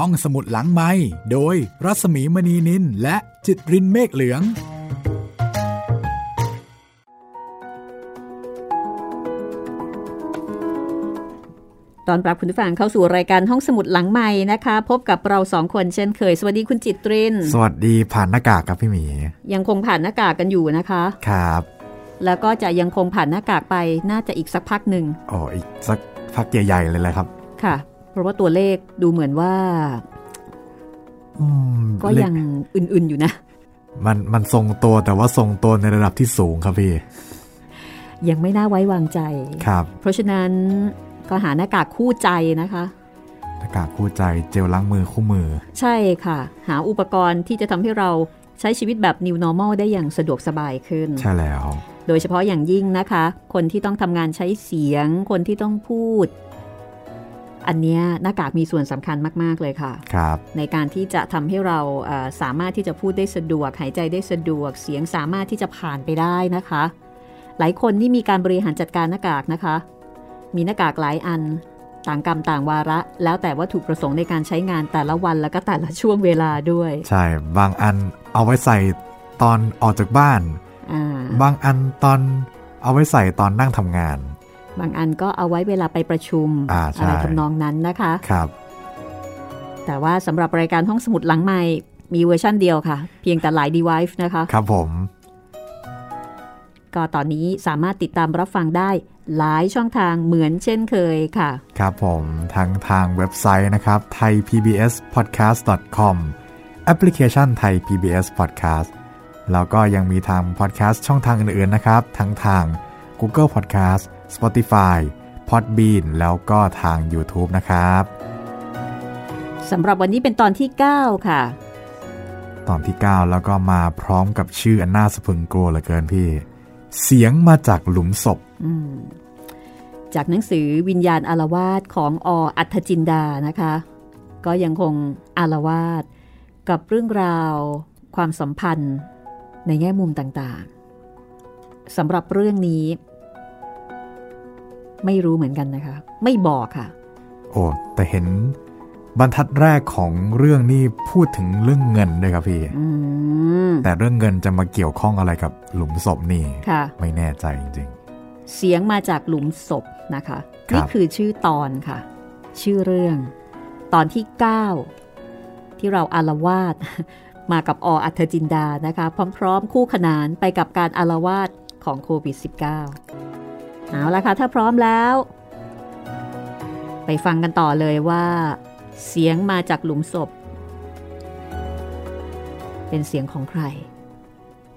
ห้องสมุดหลังไม้โดยรัสมีมณีนินและจิตรินเมฆเหลือง ตอนปรับคุณผู้ฟังเข้าสู่รายการห้องสมุดหลังใหม่นะคะ พบกับเราสองคนเช่นเคย สวัสดีคุณจิตริน สวัสดีผ่านหน้ากากครับพี่หมี ยังคงผ่านหน้ากากกันอยู่นะคะ ครับ แล้วก็จะยังคงผ่านหน้ากากไปน่าจะอีกสักพักหนึ่งโอ้อีกสักพักใหญ่ๆเลยแหละครับค่ะ เพราะว่าตัวเลขดูเหมือนว่าอืมก็ยังอื่นๆอยู่นะ มันมันทรงตัวแต่ว่าทรงตัวในระดับที่สูงครับพี่ ยังไม่น่าไว้วางใจครับ เพราะฉะนั้นก็หาหน้ากากคู่ใจนะคะหน้ากากคู่ใจเจลล้างมือคู่มือ ใช่ค่ะ หาอุปกรณ์ที่จะทำให้เราใช้ชีวิตแบบ new normal ได้อย่างสะดวกสบายขึ้น ใช่แล้ว โดยเฉพาะอย่างยิ่งนะคะ คนที่ต้องทำงานใช้เสียง คนที่ต้องพูด อันเนี้ยหน้ากากมีส่วนสำคัญมาก ๆ เลยค่ะครับในการที่จะทำให้เราเอ่อสามารถที่จะพูดได้สะดวก หายใจได้สะดวก เสียงสามารถที่จะผ่านไปได้นะคะ หลายคนนี่มีการบริหารจัดการหน้ากากนะคะ มีหน้ากากหลายอันต่างกรรมต่างวาระ แล้วแต่วัตถุประสงค์ในการใช้งานแต่ละวันแล้วก็แต่ละช่วงเวลาด้วย ใช่ บางอันเอาไว้ใส่ตอนออกจากบ้านอ่าบางอันตอนเอาไว้ใส่ตอนนั่งทำงาน บางอันก็เอาไว้เวลาไปประชุมอ่าใช่ไรทำนองนั้นนะคะครับ แต่ว่าสำหรับรายการห้องสมุดหลังใหม่มีเวอร์ชั่นเดียวค่ะ เพียงแต่หลาย device นะคะ ครับผม ก็ตอนนี้สามารถติดตามรับฟังได้หลายช่องทางเหมือนเช่นเคยค่ะ ครับผมทั้งทางเว็บไซต์นะครับ thaipbspodcast.com แอปพลิเคชัน Thai PBS Podcast แล้วก็ยังมีทางพอดแคสต์ช่องทางอื่นๆนะครับ ทั้งทาง Google Podcast Spotify Podbean แล้วก็ทาง YouTube นะครับสำหรับวันนี้เป็นตอนที่ 9 ค่ะ ตอนที่ 9 แล้วก็มาพร้อมกับชื่ออันน่าสะพรึงกลัวเหลือเกินพี่ เสียงมาจากหลุมศพอืมจากหนังสือวิญญาณอารวาสของออัธจินดานะคะ ก็ยังคงอารวาสกับเรื่องราวความสัมพันธ์ในแง่มุมต่างๆสำหรับเรื่องนี้ ไม่รู้เหมือนกันนะคะ ไม่บอกค่ะ โอ้แต่เห็นบรรทัดแรกของเรื่องนี่พูดถึงเรื่องเงินด้วยครับพี่อืมแต่เรื่องเงินจะมาเกี่ยวข้องอะไรกับหลุมศพนี่ค่ะไม่แน่ใจจริงเสียงมาจากหลุมศพนะคะครับนี่คือชื่อตอนค่ะ ชื่อเรื่อง ตอนที่ 9 ที่เราอารวาสมากับออัธจินดานะคะ พร้อม ๆ คู่ขนานไปกับการอารวาสของโควิด -19 เอาละค่ะ ถ้าพร้อมแล้ว ไปฟังกันต่อเลยว่า เสียงมาจากหลุมศพ เป็นเสียงของใคร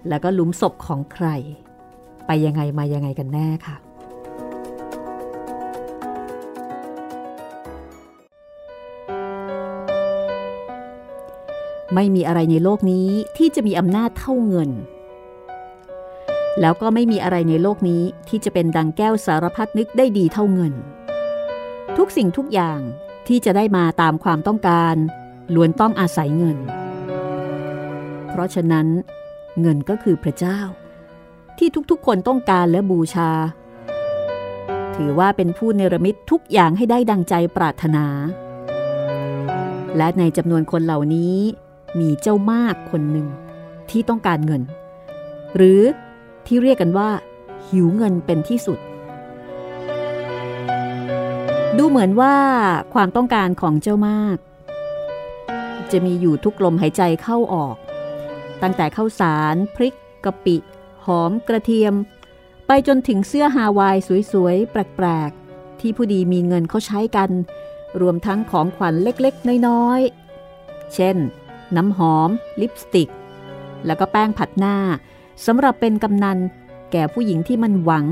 แล้วก็หลุมศพของใคร ไปยังไงมายังไงกันแน่ค่ะไม่มีอะไรในโลกนี้ที่จะมีอำนาจเท่าเงิน แล้วก็ไม่มีอะไรในโลกนี้ที่จะเป็นดังแก้วสารพัดนึกได้ดีเท่าเงิน ทุกสิ่งทุกอย่างที่จะได้มาตามความต้องการล้วนต้องอาศัยเงิน เพราะฉะนั้น เงินก็คือพระเจ้า ที่ทุกๆคนต้องการและบูชา ถือว่าเป็นผู้เนรมิตทุกอย่างให้ได้ดังใจปรารถนา และในจำนวนคนเหล่านี้มีเจ้ามากคนหนึ่งที่ต้องการเงิน หรือ ที่เรียกกันว่า หิวเงินเป็นที่สุด ดูเหมือนว่าความต้องการของเจ้ามาก จะมีอยู่ทุกลมหายใจเข้าออก ตั้งแต่ข้าวสารพริกกะปิ หอมกระเทียม ไปจนถึงเสื้อฮาวายสวยๆ แปลกๆ ที่ผู้ดีมีเงินเขาใช้กัน รวมทั้งของขวัญเล็กๆ น้อยๆ เช่น น้ำหอม ลิปสติก แล้วก็แป้งผัดหน้า สำหรับเป็นกำนันแก่ผู้หญิงที่มันหวัง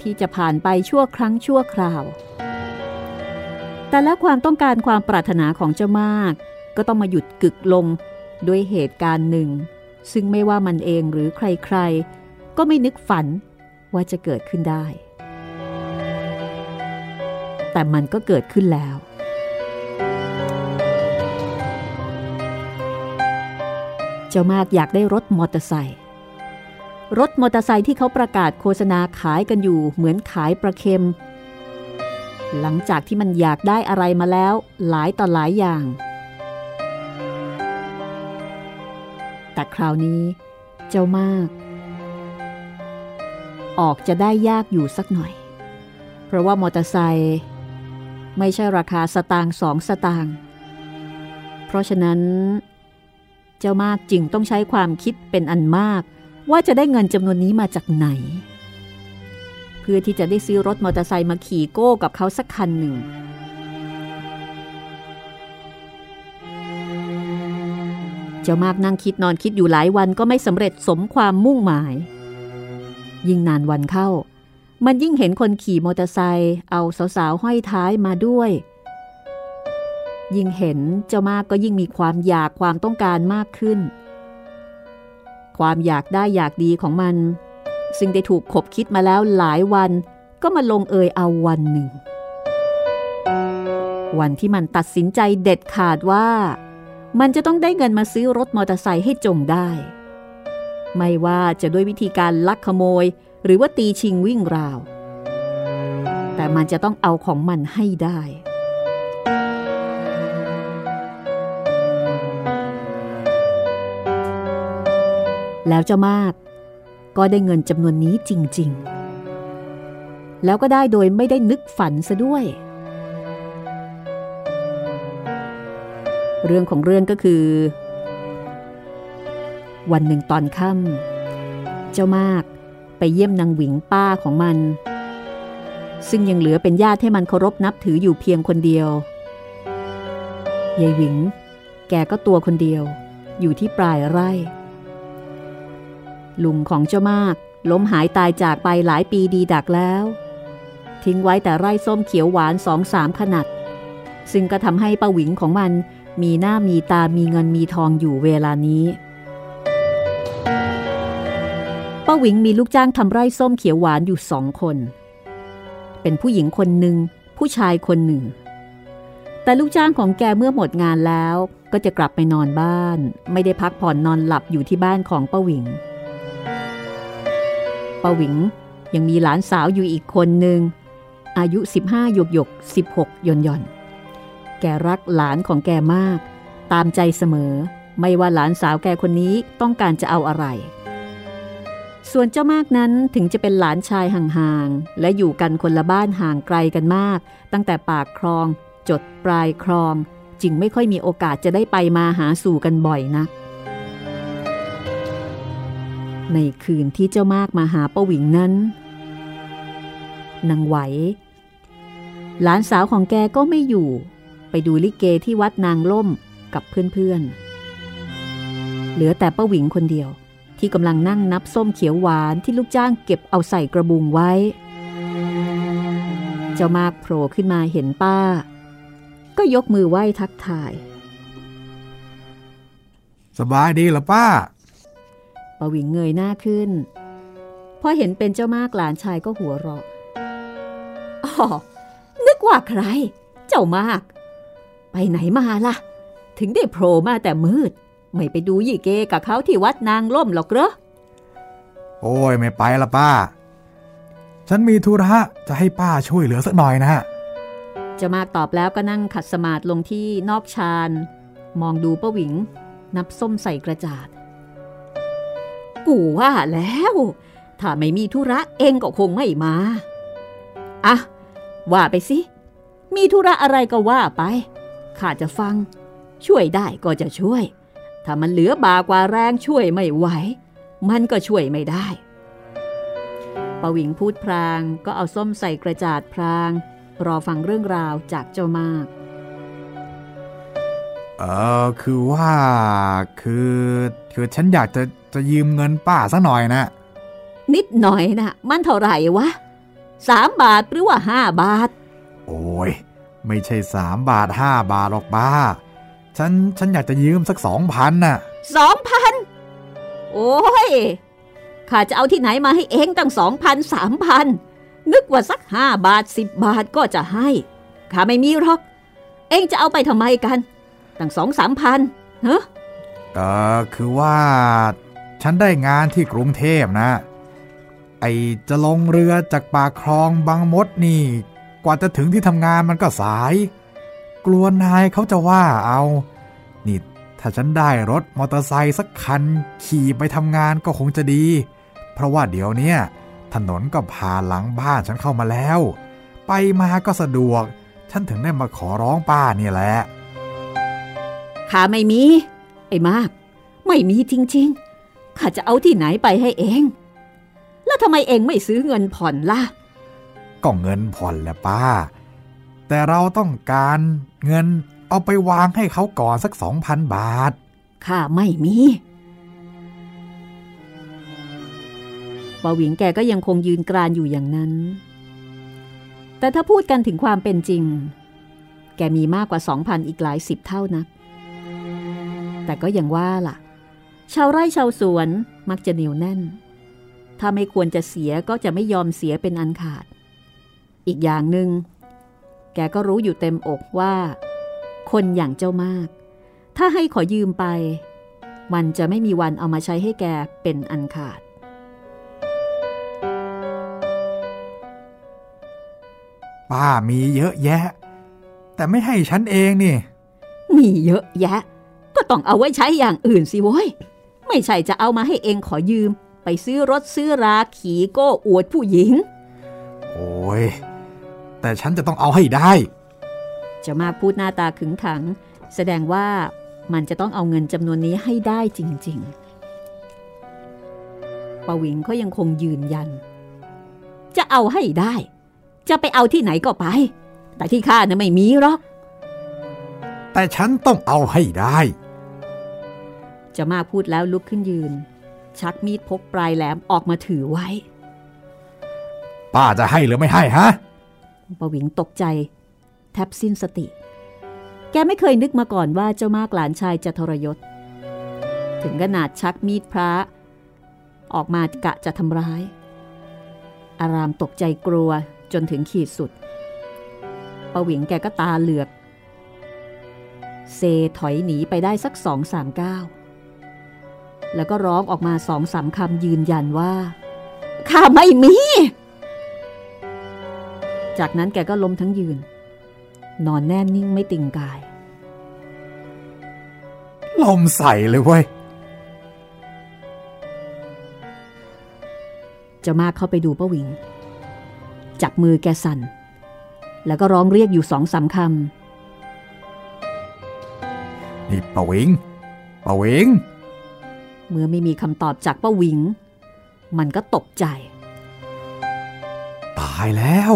ที่จะผ่านไปชั่วครั้งชั่วคราว แต่และความต้องการความปรารถนาของเจ้ามาก ก็ต้องมาหยุดกึกลงด้วยเหตุการณ์หนึ่ง ซึ่งไม่ว่ามันเองหรือใครๆ ก็ไม่นึกฝันว่าจะเกิดขึ้นได้ แต่มันก็เกิดขึ้นแล้วเจ้ามากอยากได้รถมอเตอร์ไซค์ รถมอเตอร์ไซค์ที่เขาประกาศโฆษณาขายกันอยู่เหมือนขายประเค็ม หลังจากที่มันอยากได้อะไรมาแล้วหลายต่อหลายอย่าง แต่คราวนี้เจ้ามาก ออกจะได้ยากอยู่สักหน่อย เพราะว่ามอเตอร์ไซค์ไม่ใช่ราคาสตางค์สองสตางค์เพราะฉะนั้น เจ้ามากจึงต้องใช้ความคิดเป็นอันมาก ว่าจะได้เงินจำนวนนี้มาจากไหน เพื่อที่จะได้ซื้อรถมอเตอร์ไซค์มาขี่โก้กับเขาสักคันหนึ่ง เจ้ามากนั่งคิดนอนคิดอยู่หลายวันก็ไม่สำเร็จสมความมุ่งหมาย ยิ่งนานวันเข้า มันยิ่งเห็นคนขี่มอเตอร์ไซค์เอาสาวๆห้อยท้ายมาด้วยยิ่งเห็นเจ้ามากก็ยิ่งมีความอยากความต้องการมากขึ้น ความอยากได้อยากดีของมัน ซึ่งได้ถูกขบคิดมาแล้วหลายวัน ก็มาลงเอยเอาวันหนึ่ง วันที่มันตัดสินใจเด็ดขาดว่า มันจะต้องได้เงินมาซื้อรถมอเตอร์ไซค์ให้จงได้ ไม่ว่าจะด้วยวิธีการลักขโมย หรือว่าตีชิงวิ่งราว แต่มันจะต้องเอาของมันให้ได้ แล้วเจ้ามากก็ได้เงินจำนวนนี้จริง ๆ แล้วก็ได้โดยไม่ได้นึกฝันซะด้วย เรื่องของเรื่องก็คือ วันหนึ่งตอนค่ำเจ้ามากไปเยี่ยมนางหวิงป้าของมัน ซึ่งยังเหลือเป็นญาติให้มันเคารพนับถืออยู่เพียงคนเดียวยายหวิง แกก็ตัวคนเดียว อยู่ที่ปลายไร่ ลุงของเจ้ามากล้มหายตายจากไปหลายปีดีดักแล้ว ทิ้งไว้แต่ไร่ส้มเขียวหวานสองสามขนาดซึ่งก็ทำให้ป้าหวิงของมันมีหน้ามีตามีเงินมีทองอยู่เวลานี้ป้าหวิงมีลูกจ้างทำไร่ส้มเขียวหวานอยู่สองคน เป็นผู้หญิงคนหนึ่งผู้ชายคนหนึ่ง แต่ลูกจ้างของแกเมื่อหมดงานแล้ว ก็จะกลับไปนอนบ้าน ไม่ได้พักผ่อนนอนหลับอยู่ที่บ้านของป้าหวิง ป้าหวิง ยังมีหลานสาวอยู่อีกคนหนึ่ง อายุ 15หยกหยก16ยนยอนแกรักหลานของแกมาก ตามใจเสมอ ไม่ว่าหลานสาวแกคนนี้ต้องการจะเอาอะไร ส่วนเจ้ามากนั้นถึงจะเป็นหลานชายห่างๆ และอยู่กันคนละบ้านห่างไกลกันมาก ตั้งแต่ปากคลอง จดปลายคลอง จึงไม่ค่อยมีโอกาสจะได้ไปมาหาสู่กันบ่อยนัก ในคืนที่เจ้ามากมาหาป้าหวิงนั้นนางไหว หลานสาวของแกก็ไม่อยู่ ไปดูลิเกที่วัดนางล่มกับเพื่อนๆ เหลือแต่ป้าหวิงคนเดียว ที่กำลังนั่งนับส้มเขียวหวานที่ลูกจ้างเก็บเอาใส่กระบุงไว้ เจ้ามากโผล่ขึ้นมาเห็นป้า ก็ยกมือไหว้ทักทาย สบายดีหรอป้า ป้าหวิงเงยหน้าขึ้น พอเห็นเป็นเจ้ามากหลานชายก็หัวเราะอ๋อนึกว่าใคร เจ้ามาก ไปไหนมาล่ะ ถึงได้โผล่มาแต่มืด ไม่ไปดูยี่เกกับเขาที่วัดนางล่มหรอกเหรอ โอ้ยไม่ไปละป้า ฉันมีธุระจะให้ป้าช่วยเหลือสักหน่อยนะเจ้ามากตอบแล้วก็นั่งขัดสมาธิลงที่นอกชานมองดูป้าหวิง นับส้มใส่กระจาด กูว่าแล้ว ถ้าไม่มีธุระเองก็คงไม่มาอะว่าไปสิ มีธุระอะไรก็ว่าไป ข้าจะฟัง ช่วยได้ก็จะช่วย ถ้ามันเหลือบากว่าแรงช่วยไม่ไหว มันก็ช่วยไม่ได้ปวิงพูดพรางก็เอาส้มใส่กระจาดพราง รอฟังเรื่องราวจากเจ้ามาก เออคือว่าคือคือฉันอยากจะจะยืมเงินป้าสักหน่อยนะ นิดหน่อยนะมันเท่าไหร่วะสามบาทหรือว่าห้าบาท โอ้ยไม่ใช่สามบาทห้าบาทหรอกป้า ฉันฉันอยากจะยืมสักสองพันน่ะสองพันโอ้ยข้าจะเอาที่ไหนมาให้เองตั้งสองพันสามพันนึกว่าสักห้าบาทสิบบาทก็จะให้ข้าไม่มีหรอก เองจะเอาไปทำไมกัน ตั้งสองสามพันเฮ้อเออคือว่า ฉันได้งานที่กรุงเทพนะ ไอจะลงเรือจากปากคลองบางมดนี่ กว่าจะถึงที่ทำงานมันก็สาย กลัวนายเขาจะว่าเอา นี่ถถ้าฉันได้รถมอเตอร์ไซค์สักคันขี่ไปทำงานก็คงจะดี เพราะว่าเดี๋ยวเนี้ยถนนก็ผ่านหลังบ้านฉันเข้ามาแล้ว ไปมาก็สะดวก ฉันถึงได้มาขอร้องป้าเนี่ยแหละ ข้าไม่มี ไอ้มาก ไม่มีจริงๆ ข้าจะเอาที่ไหนไปให้เอง แล้วทำไมเองไม่ซื้อเงินผ่อนล่ะ ก็เงินผ่อนแหละป้า แต่เราต้องการเงินเอาไปวางให้เขาก่อนสักสองพันบาท ข้าไม่มีปาหวิงแกก็ยังคงยืนกรานอยู่อย่างนั้น แต่ถ้าพูดกันถึงความเป็นจริง แกมีมากกว่าสองพันอีกหลายสิบเท่านะ แต่ก็ยังว่าล่ะ ชาวไร่ชาวสวนมักจะเหนียวแน่น ถ้าไม่ควรจะเสียก็จะไม่ยอมเสียเป็นอันขาด อีกอย่างหนึง่งแกก็รู้อยู่เต็มอกว่า คนอย่างเจ้ามาก ถ้าให้ขอยืมไป มันจะไม่มีวันเอามาใช้ให้แกเป็นอันขาด ป้ามีเยอะแยะ แต่ไม่ให้ฉันเองนี่ มีเยอะแยะ ก็ต้องเอาไว้ใช้อย่างอื่นสิโว้ย ไม่ใช่จะเอามาให้เองขอยืม ไปซื้อรถซื้อราขี่โก้อวดผู้หญิง โอ้ย แต่ฉันจะต้องเอาให้ได้ จะมาพูดหน้าตาขึงขัง แสดงว่ามันจะต้องเอาเงินจำนวนนี้ให้ได้จริง ๆปาวิงก็ยังคงยืนยัน จะเอาให้ได้ จะไปเอาที่ไหนก็ไป แต่ที่ข้านะไม่มีหรอก แต่ฉันต้องเอาให้ได้ จะมาพูดแล้วลุกขึ้นยืน ชักมีดพกปลายแหลมออกมาถือไว้ ป้าจะให้หรือไม่ให้ฮะปาวิงตกใจ แทบสิ้นสติ แกไม่เคยนึกมาก่อนว่าเจ้ามากหลานชายจะทรยศ ถึงขนาดชักมีดพระ ออกมากะจะทำร้าย อารามตกใจกลัวจนถึงขีดสุดปาวิงแกก็ตาเหลือก เซถอยหนีไปได้สักสองสามก้าว แล้วก็ร้องออกมาสองสามคำยืนยันว่าข้าไม่มี จากนั้นแกก็ล้มทั้งยืน นอนแน่นิ่งไม่ติงกาย ลมใส่เลยเว้ยเจะมากเข้าไปดูป้าหวิง จับมือแกสั่น แล้วก็ร้องเรียกอยู่สองสามคนี่ปะวิงปะวิงำ เมื่อไม่มีคำตอบจากป้าหวิง มันก็ตกใจ ตายแล้ว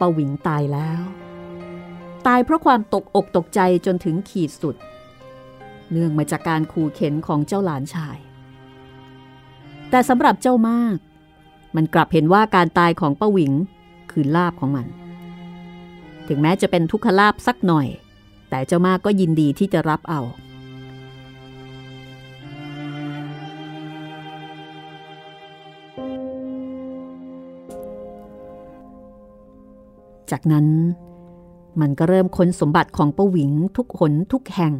ป้าหวิงตายแล้ว ตายเพราะความตกอกตกใจจนถึงขีดสุด เนื่องมาจากการขู่เข็นของเจ้าหลานชาย แต่สำหรับเจ้ามาก มันกลับเห็นว่าการตายของป้าหวิงคือลาบของมัน ถึงแม้จะเป็นทุกขลาบสักหน่อย แต่เจ้ามากก็ยินดีที่จะรับเอา จากนั้นมันก็เริ่มค้นสมบัติของป้าหวิงทุกหนทุกแห่ง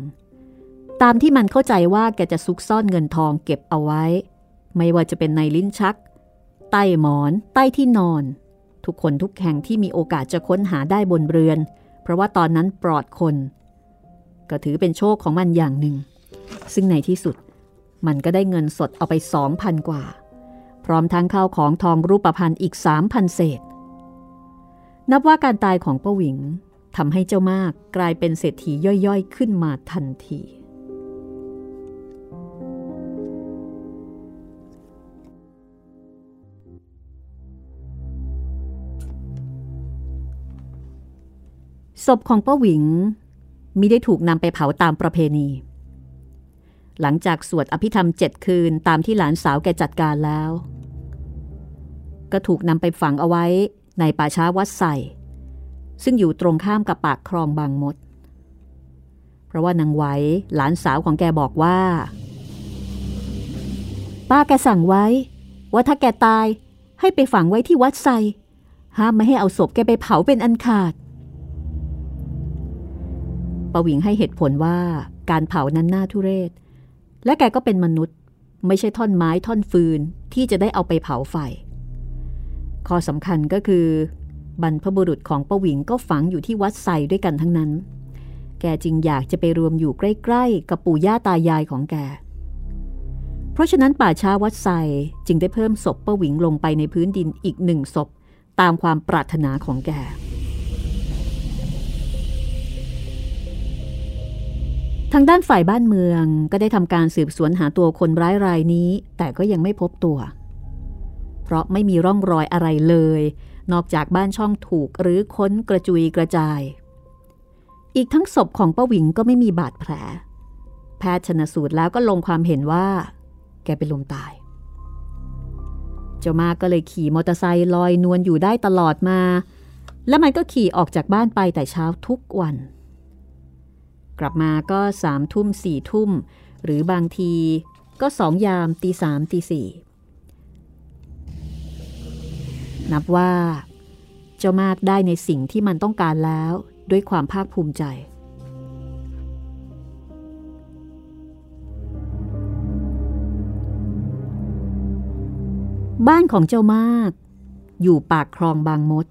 ตามที่มันเข้าใจว่าแกจะซุกซ่อนเงินทองเก็บเอาไว้ ไม่ว่าจะเป็นในลิ้นชัก ใต้หมอน ใต้ที่นอน ทุกคนทุกแห่งที่มีโอกาสจะค้นหาได้บนเรือน เพราะว่าตอนนั้นปลอดคน ก็ถือเป็นโชคของมันอย่างหนึ่ง ซึ่งในที่สุด มันก็ได้เงินสดเอาไปสองพันกว่า พร้อมทั้งข้าวของทองรูปพรรณอีกสามพันเศษ นับว่าการตายของป้าหวิงทำให้เจ้ามากกลายเป็นเศรษฐีย่อยๆ ขึ้นมาทันที ศพของป้าหวิงมิได้ถูกนำไปเผาตามประเพณี หลังจากสวดอภิธรรมเจ็ดคืนตามที่หลานสาวแกจัดการแล้ว ก็ถูกนำไปฝังเอาไว้ ในป่าช้าวัดใส่ซึ่งอยู่ตรงข้ามกับปากคลองบางมด เพราะว่านางไหวหลานสาวของแกบอกว่า ป้าแกสั่งไว้ ว่าถ้าแกตายให้ไปฝังไว้ที่วัดไซห้ามไม่ให้เอาศพแกไปเผาเป็นอันขาดปวิงให้เหตุผลว่าการเผานั้นน่าทุเรศ และแกก็เป็นมนุษย์ ไม่ใช่ท่อนไม้ท่อนฟืนที่จะได้เอาไปเผาไฟ ข้อสำคัญก็คือบรรพบุรุษของปวิงก็ฝังอยู่ที่วัดไซด้วยกันทั้งนั้นแกแกจึงอยากจะไปรวมอยู่ใกล้ ๆ กับปู่ย่าตายายของแก เพราะฉะนั้นป่าช้าวัดไซจึงได้เพิ่มศพป้าหวิงลงไปในพื้นดินอีกหนึ่งศพตามความปรารถนาของแก ทางด้านฝ่ายบ้านเมืองก็ได้ทำการสืบสวนหาตัวคนร้ายรายนี้ แต่ก็ยังไม่พบตัวเเพราะไม่มีร่องรอยอะไรเลย นอกจากบ้านช่องถูกหรือค้นกระจุยกระจาย อีกทั้งศพของป้าหวิงก็ไม่มีบาดแผล แพทย์ชนสูตรแล้วก็ลงความเห็นว่า แกเป็นลมตาย เจ้ามาก็เลยขี่มอเตอร์ไซค์ลอยนวลอยู่ได้ตลอดมา และมันก็ขี่ออกจากบ้านไปแต่เช้าทุกวัน กลับมาก็สามทุ่มสี่ทุ่ม หรือบางทีก็สองยามตีสามตีสี่ นับว่า เจ้ามากได้ในสิ่งที่มันต้องการแล้วด้วยความภาคภูมิใจ บ้านของเจ้ามาก อยู่ปากคลองบางมด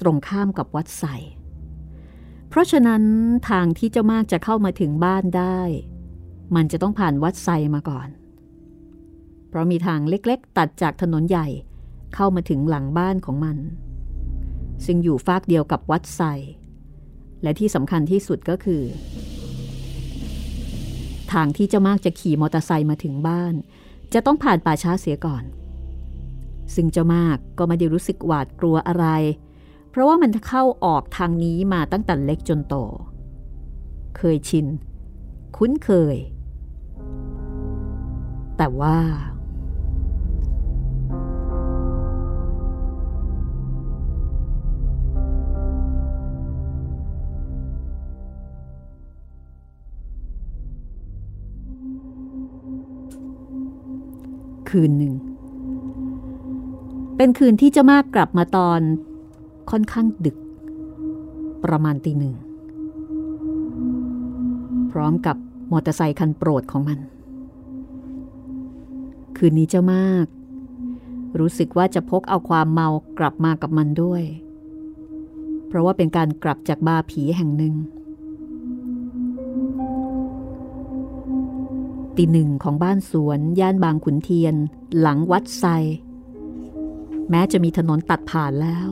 ตรงข้ามกับวัดใสเพราะฉะนั้นทางที่เจ้ามากจะเข้ามาถึงบ้านได้ มันจะต้องผ่านวัดไซมาก่อน เพราะมีทางเล็กๆ ตัดจากถนนใหญ่ เข้ามาถึงหลังบ้านของมัน ซึ่งอยู่ฟากเดียวกับวัดไซและที่สำคัญที่สุดก็คือ ทางที่เจ้ามากจะขี่มอเตอร์ไซค์มาถึงบ้าน จะต้องผ่านป่าช้าเสียก่อน ซึ่งเจ้ามากก็ไม่ได้รู้สึกหวาดกลัวอะไร เพราะว่ามันเข้าออกทางนี้มาตั้งแต่เล็กจนโต เคยชิน คุ้นเคย แต่ว่า คืนหนึ่ง เป็นคืนที่เจ้ามากกลับมาตอนค่อนข้างดึก ประมาณตีหนึ่ง พร้อมกับมอเตอร์ไซคันโปรดของมัน คืนนี้เจ้ามาก รู้สึกว่าจะพกเอาความเมากลับมากับมันด้วย เพราะว่าเป็นการกลับจากบาร์ผีแห่งหนึ่ง ตีหนึ่งของบ้านสวน ย่านบางขุนเทียน หลังวัดไซ แม้จะมีถนนตัดผ่านแล้ว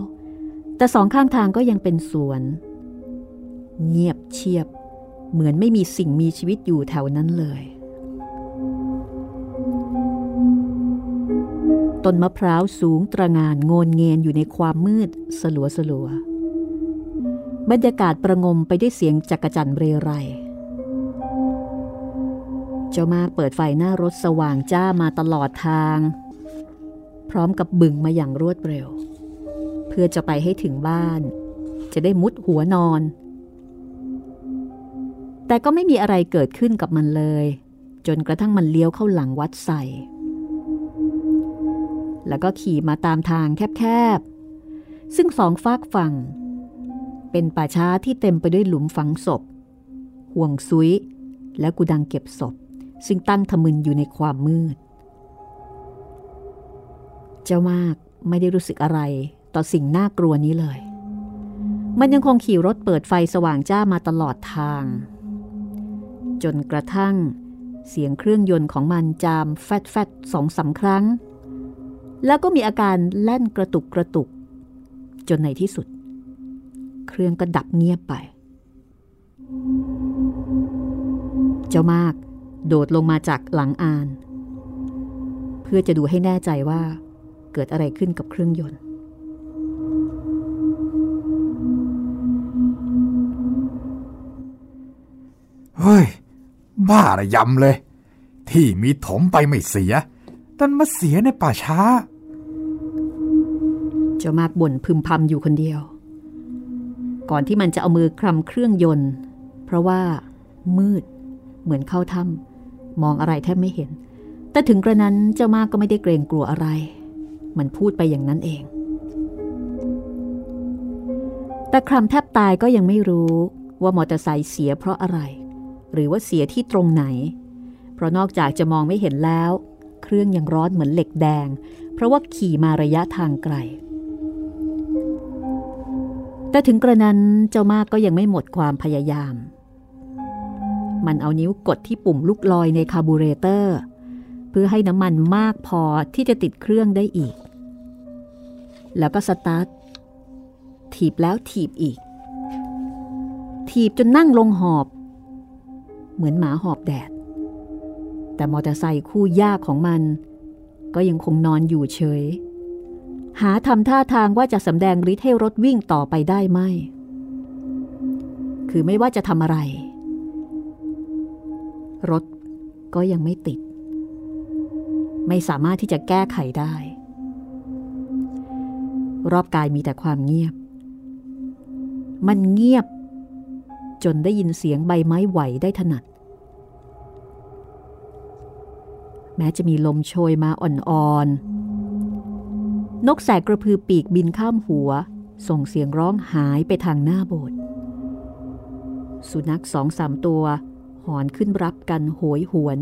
แต่สองข้างทางก็ยังเป็นสวน เงียบเชียบ เหมือนไม่มีสิ่งมีชีวิตอยู่แถวนั้นเลยต้นมะพร้าวสูงตระงานโงนเงนอยู่ในความมืดสลัวสลัวบรรยากาศประงมไปด้วยเสียงจักรจันเรไร เจ้ามาเปิดไฟหน้ารถสว่างจ้ามาตลอดทาง พร้อมกับบึงมาอย่างรวดเร็ว เพื่อจะไปให้ถึงบ้าน จะได้มุดหัวนอน แต่ก็ไม่มีอะไรเกิดขึ้นกับมันเลย จนกระทั่งมันเลี้ยวเข้าหลังวัดใส่ แล้วก็ขี่มาตามทางแคบๆ ซึ่งสองฟากฝั่ง เป็นป่าช้าที่เต็มไปด้วยหลุมฝังศพห่วงซุยและกุดังเก็บศพ ซึ่งตั้งทมึนอยู่ในความมืด เจ้ามากไม่ได้รู้สึกอะไรต่อสิ่งน่ากลัวนี้เลย มันยังคงขี่รถเปิดไฟสว่างจ้ามาตลอดทาง จนกระทั่ง เสียงเครื่องยนต์ของมันจามแฟดแฟดสองสาครั้ง แล้วก็มีอาการแล่นกระตุกกระตุก จนในที่สุด เครื่องก็ดับเงียบไป เจ้ามาก โดดลงมาจากหลังอาน เพื่อจะดูให้แน่ใจว่า เกิดอะไรขึ้นกับเครื่องยนต์ เฮ้ย บ้าระยำเลย ที่มีถมไปไม่เสียดันมาเสียในป่าช้า เจ้ามากบ่นพึมพำอยู่คนเดียว ก่อนที่มันจะเอามือคลำเครื่องยนต์ เพราะว่ามืดเหมือนเข้าถ้ำ มองอะไรแทบไม่เห็น แต่ถึงกระนั้นเจ้ามากก็ไม่ได้เกรงกลัวอะไร มันพูดไปอย่างนั้นเอง แต่คลำแทบตายก็ยังไม่รู้ว่ามอเตอร์ไซค์เสียเพราะอะไร หรือว่าเสียที่ตรงไหน เพราะนอกจากจะมองไม่เห็นแล้ว เครื่องยังร้อนเหมือนเหล็กแดง เพราะว่าขี่มาระยะทางไกล แต่ถึงกระนั้นเจ้ามากก็ยังไม่หมดความพยายาม มันเอานิ้วกดที่ปุ่มลูกลอยในคาร์บูเรเตอร์ เพื่อให้น้ำมันมากพอที่จะติดเครื่องได้อีก แล้วก็สตาร์ทถีบแล้วถีบอีก ถีบจนนั่งลงหอบ เหมือนหมาหอบแดด แต่มอเตอร์ไซค์คู่ยากของมัน ก็ยังคงนอนอยู่เฉย หาทำท่าทางว่าจะสำแดงฤทธิ์ให้รถวิ่งต่อไปได้ไหม คือไม่ว่าจะทำอะไร รถก็ยังไม่ติด ไม่สามารถที่จะแก้ไขได้ รอบกายมีแต่ความเงียบ มันเงียบ จนได้ยินเสียงใบไม้ไหวได้ถนัด แม้จะมีลมโชยมาอ่อนๆ นกแสกกระพือปีกบินข้ามหัว ส่งเสียงร้องหายไปทางหน้าโบสถ์สุนัขสองสามตัว หอนขึ้นรับกันโหยหวน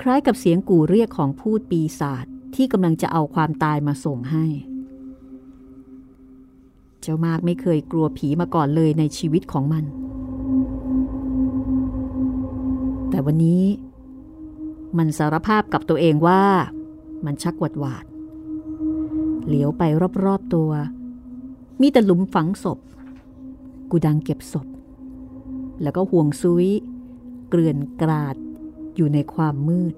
คล้ายกับเสียงกู่เรียกของพูดปีศาจที่กำลังจะเอาความตายมาส่งให้ เจ้ามากไม่เคยกลัวผีมาก่อนเลยในชีวิตของมัน แต่วันนี้ มันสารภาพกับตัวเองว่า มันชักหวาดหวาด เหลียวไปรอบๆตัว มีแต่หลุมฝังศพ กูดังเก็บศพ แล้วก็ห่วงซุย เกลื่อนกราดอยู่ในความมืด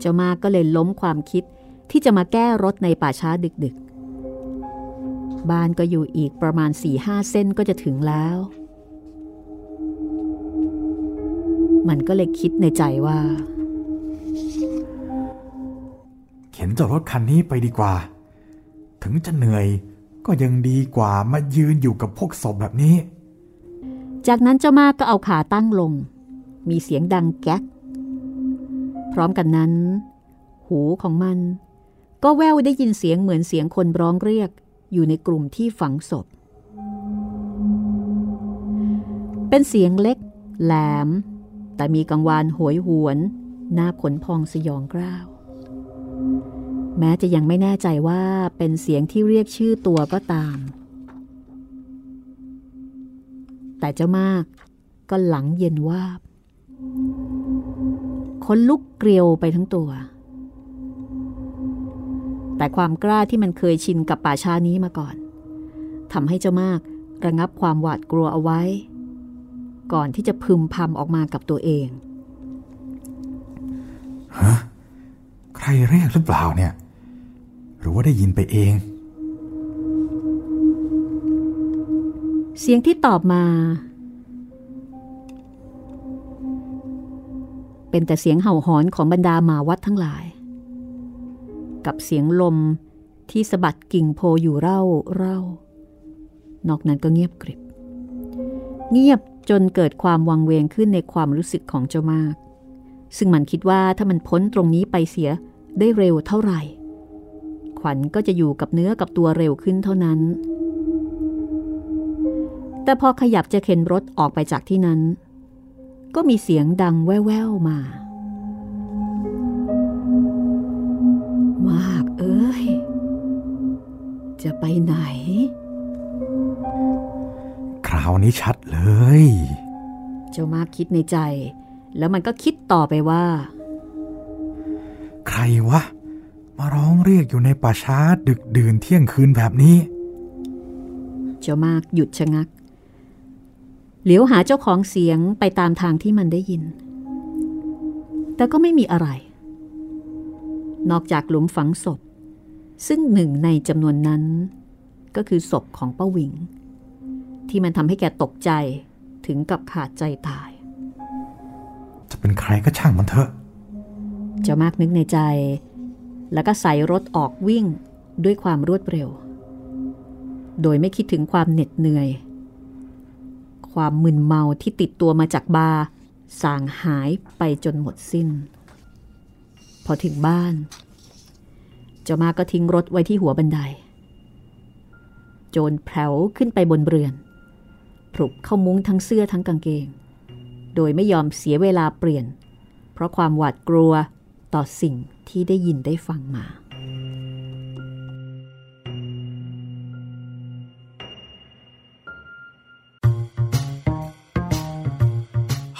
เจ้ามาก็เลยล้มความคิดที่จะมาแก้รถในป่าช้าดึกๆ บ้านก็อยู่อีกประมาณสี่ห้าเส้นก็จะถึงแล้ว มันก็เลยคิดในใจว่า เข็นเจ้ารถคันนี้ไปดีกว่า ถึงจะเหนื่อย ก็ยังดีกว่ามายืนอยู่กับพวกศพแบบนี้ จากนั้นเจ้ามากก็เอาขาตั้งลง มีเสียงดังแก๊ก พร้อมกันนั้น หูของมัน ก็แววได้ยินเสียงเหมือนเสียงคนร้องเรียกอยู่ในกลุ่มที่ฝังศพ เป็นเสียงเล็ก แหลม แต่มีกังวานหยหวน หน้าผลพองสยองกล้าว แม้จะยังไม่แน่ใจว่าเป็นเสียงที่เรียกชื่อตัวก็ตาม แต่เจ้ามากก็หลังเย็นวาบคนลุกเกลียวไปทั้งตัว แต่ความกล้าที่มันเคยชินกับป่าชานี้มาก่อนทำให้เจ้ามากระงับความหวาดกลัวเอาไว้ ก่อนที่จะพึมพำออกมากับตัวเอง ฮะ ใครเรียกหรือเปล่าเนี่ย หรือว่าได้ยินไปเอง เสียงที่ตอบมา เป็นแต่เสียงเห่าหอนของบรรดาหมาวัดทั้งหลาย กับเสียงลมที่สะบัดกิ่งโพอยู่เร่าเร่านอกนั้นก็เงียบกริบ เงียบจนเกิดความวังเวงขึ้นในความรู้สึกของเจ้ามาก ซึ่งมันคิดว่าถ้ามันพ้นตรงนี้ไปเสียได้เร็วเท่าไหร่ ขวัญก็จะอยู่กับเนื้อกับตัวเร็วขึ้นเท่านั้น แต่พอขยับจะเข็นรถออกไปจากที่นั้น ก็มีเสียงดังแว่วๆมา มากเอ้ย จะไปไหน คราวนี้ชัดเลย เจ้ามากคิดในใจ แล้วมันก็คิดต่อไปว่า ใครวะ มาร้องเรียกอยู่ในป่าช้าดึกดื่นเที่ยงคืนแบบนี้ เจ้ามากหยุดชะงัก เหลียวหาเจ้าของเสียงไปตามทางที่มันได้ยิน แต่ก็ไม่มีอะไร นอกจากหลุมฝังศพ ซึ่งหนึ่งในจำนวนนั้น ก็คือศพของป้าวิง ที่มันทำให้แกตกใจถึงกับขาดใจตาย จะเป็นใครก็ช่างมันเถอะ เจ้ามากนึกในใจ แล้วก็ใส่รถออกวิ่งด้วยความรวดเร็ว โดยไม่คิดถึงความเหน็ดเหนื่อย ความมึนเมาที่ติดตัวมาจากบาร์สางหายไปจนหมดสิ้น พอถึงบ้านเจ้ามาก็ทิ้งรถไว้ที่หัวบันได โจรแผ่วขึ้นไปบนเรือนปลุกเข้ามุ้งทั้งเสื้อทั้งกางเกง โดยไม่ยอมเสียเวลาเปลี่ยน เพราะความหวาดกลัวต่อสิ่ง ที่ได้ยินได้ฟังมา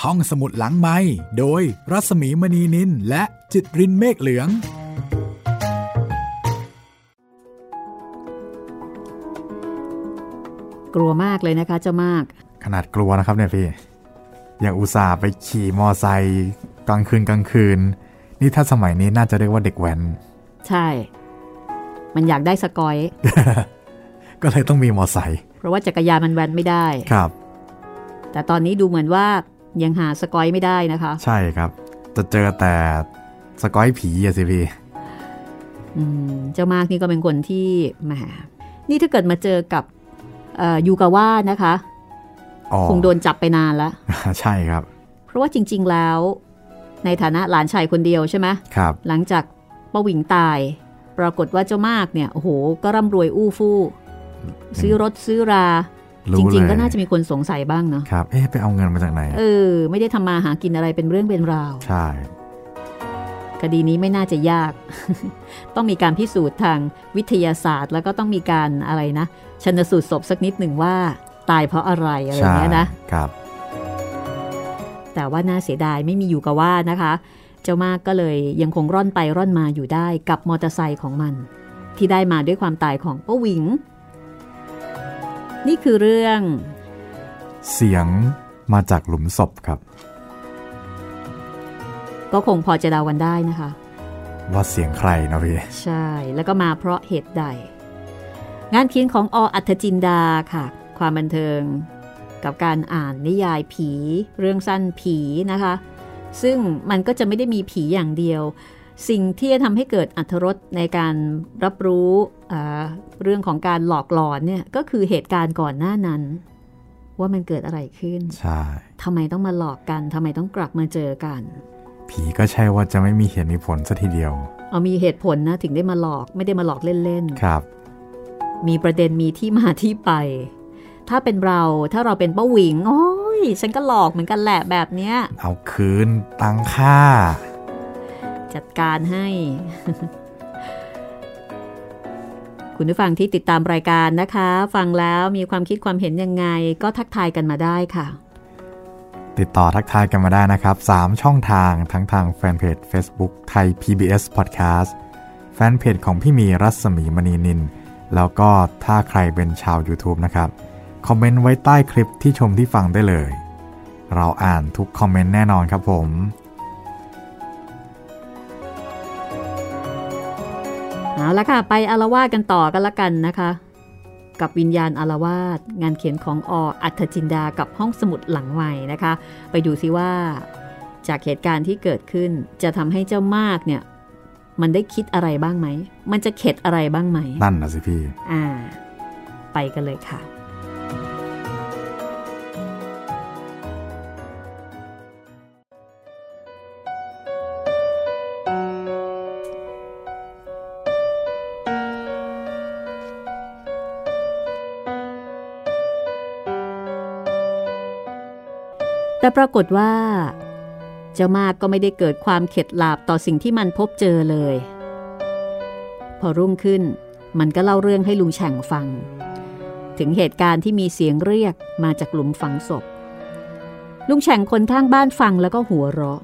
ห้องสมุดหลังไม้โดยรัสมีมณีนินและจิตรินเมฆเหลืองกลัวมากเลยนะคะเจ้ามาก ขนาดกลัวนะครับเนี่ยพี่ อย่างอุตส่าห์ไปขี่มอไซค์กลางคืนกลางคืน นี่ถ้าสมัยนี้น่าจะเรียกว่าเด็กแว้น ใช่ มันอยากได้สกอย ก็เลยต้องมีมอไซค์ เพราะว่าจักรยานมันแว้นไม่ได้ ครับ แต่ตอนนี้ดูเหมือนว่ายังหาสกอยไม่ได้นะคะ ใช่ครับ จะเจอแต่สกอยผีอะสิพี่อืมเจ้ามากนี่ก็เป็นคนที่แหมนี่ถ้าเกิดมาเจอกับเอ่อยูกาว่านะคะอ๋อคงโดนจับไปนานแล้ว ใช่ครับ เพราะว่าจริง ๆ แล้ว ในฐานะหลานชายคนเดียวใช่ไหมครับ หลังจากป้าหวิงตาย ปรากฏว่าเจ้ามากเนี่ยโอ้โห ก็ร่ำรวยอู้ฟู่ซื้อรถซื้อรารู้จริงๆเลยก็น่าจะมีคนสงสัยบ้างเนาะครับ เอ๊ะไปเอาเงินมาจากไหน เออ ไม่ได้ทำมาหากินอะไรเป็นเรื่องเป็นราว ใช่ คดีนี้ไม่น่าจะยาก ต้องมีการพิสูจน์ทางวิทยาศาสตร์ แล้วก็ต้องมีการอะไรนะชันสูตรศพสักนิดหนึ่งว่าตายเพราะอะไรอะไรอย่างเงี้ยนะครับ แต่ว่าน่าเสียดายไม่มีอยู่กับว่านะคะ เจ้ามากก็เลยยังคงร่อนไปร่อนมาอยู่ได้กับมอเตอร์ไซค์ของมัน ที่ได้มาด้วยความตายของป้าหวิง นี่คือเรื่อง เสียงมาจากหลุมศพครับ ก็คงพอจะเดาวันได้นะคะ ว่าเสียงใครนะพี่ใช่แล้วก็มาเพราะเหตุใด งานเขียนของออัธจินดาค่ะ ความบันเทิง กับการอ่านนิยายผี เรื่องสั้นผีนะคะ ซึ่งมันก็จะไม่ได้มีผีอย่างเดียว สิ่งที่จะทำให้เกิดอัธรสในการรับรู้อ่าเรื่องของการหลอกหลอนเนี่ยก็คือเหตุการณ์ก่อนหน้านั้น ว่ามันเกิดอะไรขึ้นใช่ทำไมต้องมาหลอกกันทำไมต้องกลับมาเจอกัน ผีก็ใช่ว่าจะไม่มีเหตุมีผลสัทีเดียวเอามีเหตุผลนะถึงได้มาหลอกไม่ได้มาหลอกเล่นๆครับ มีประเด็นมีที่มาที่ไป ถ้าเป็นเราถ้าเราเป็นป้าหวิงโอ้ยฉันก็หลอกเหมือนกันแหละแบบเนี้ย เอาคืนตังค่า จัดการให้ คุณผู้ฟังที่ติดตามรายการนะคะ ฟังแล้วมีความคิดความเห็นยังไง ก็ทักทายกันมาได้ค่ะติดต่อทักทายกันมาได้นะครับ 3 ช่องทางทั้งทางแฟนเพจ Facebook ไทย PBS Podcast แฟนเพจของพี่มีรัศมีมณีนิน แล้วก็ถ้าใครเป็นชาว YouTube นะครับ คอมเมนต์ไว้ใต้คลิปที่ชมที่ฟังได้เลย เราอ่านทุกคอมเมนต์แน่นอนครับผม เอาละค่ะ ไปอารวาสกันต่อกันละกันนะคะ กับวิญญาณอารวาสงานเขียนของออัธจินดากับห้องสมุดหลังใหม่นะคะ ไปดูซิว่า จากเหตุการณ์ที่เกิดขึ้นจะทำให้เจ้ามากเนี่ยมันได้คิดอะไรบ้างไหม มันจะเข็ดอะไรบ้างไหม นั่นนะสิพี่ อ่า ไปกันเลยค่ะ แต่ปรากฏว่า เจ้ามากก็ไม่ได้เกิดความเข็ดหลาบต่อสิ่งที่มันพบเจอเลย พอรุ่งขึ้นมันก็เล่าเรื่องให้ลุงแฉ่งฟัง ถึงเหตุการณ์ที่มีเสียงเรียกมาจากหลุมฝังศพ ลุงแฉ่งคนข้างบ้านฟังแล้วก็หัวเราะ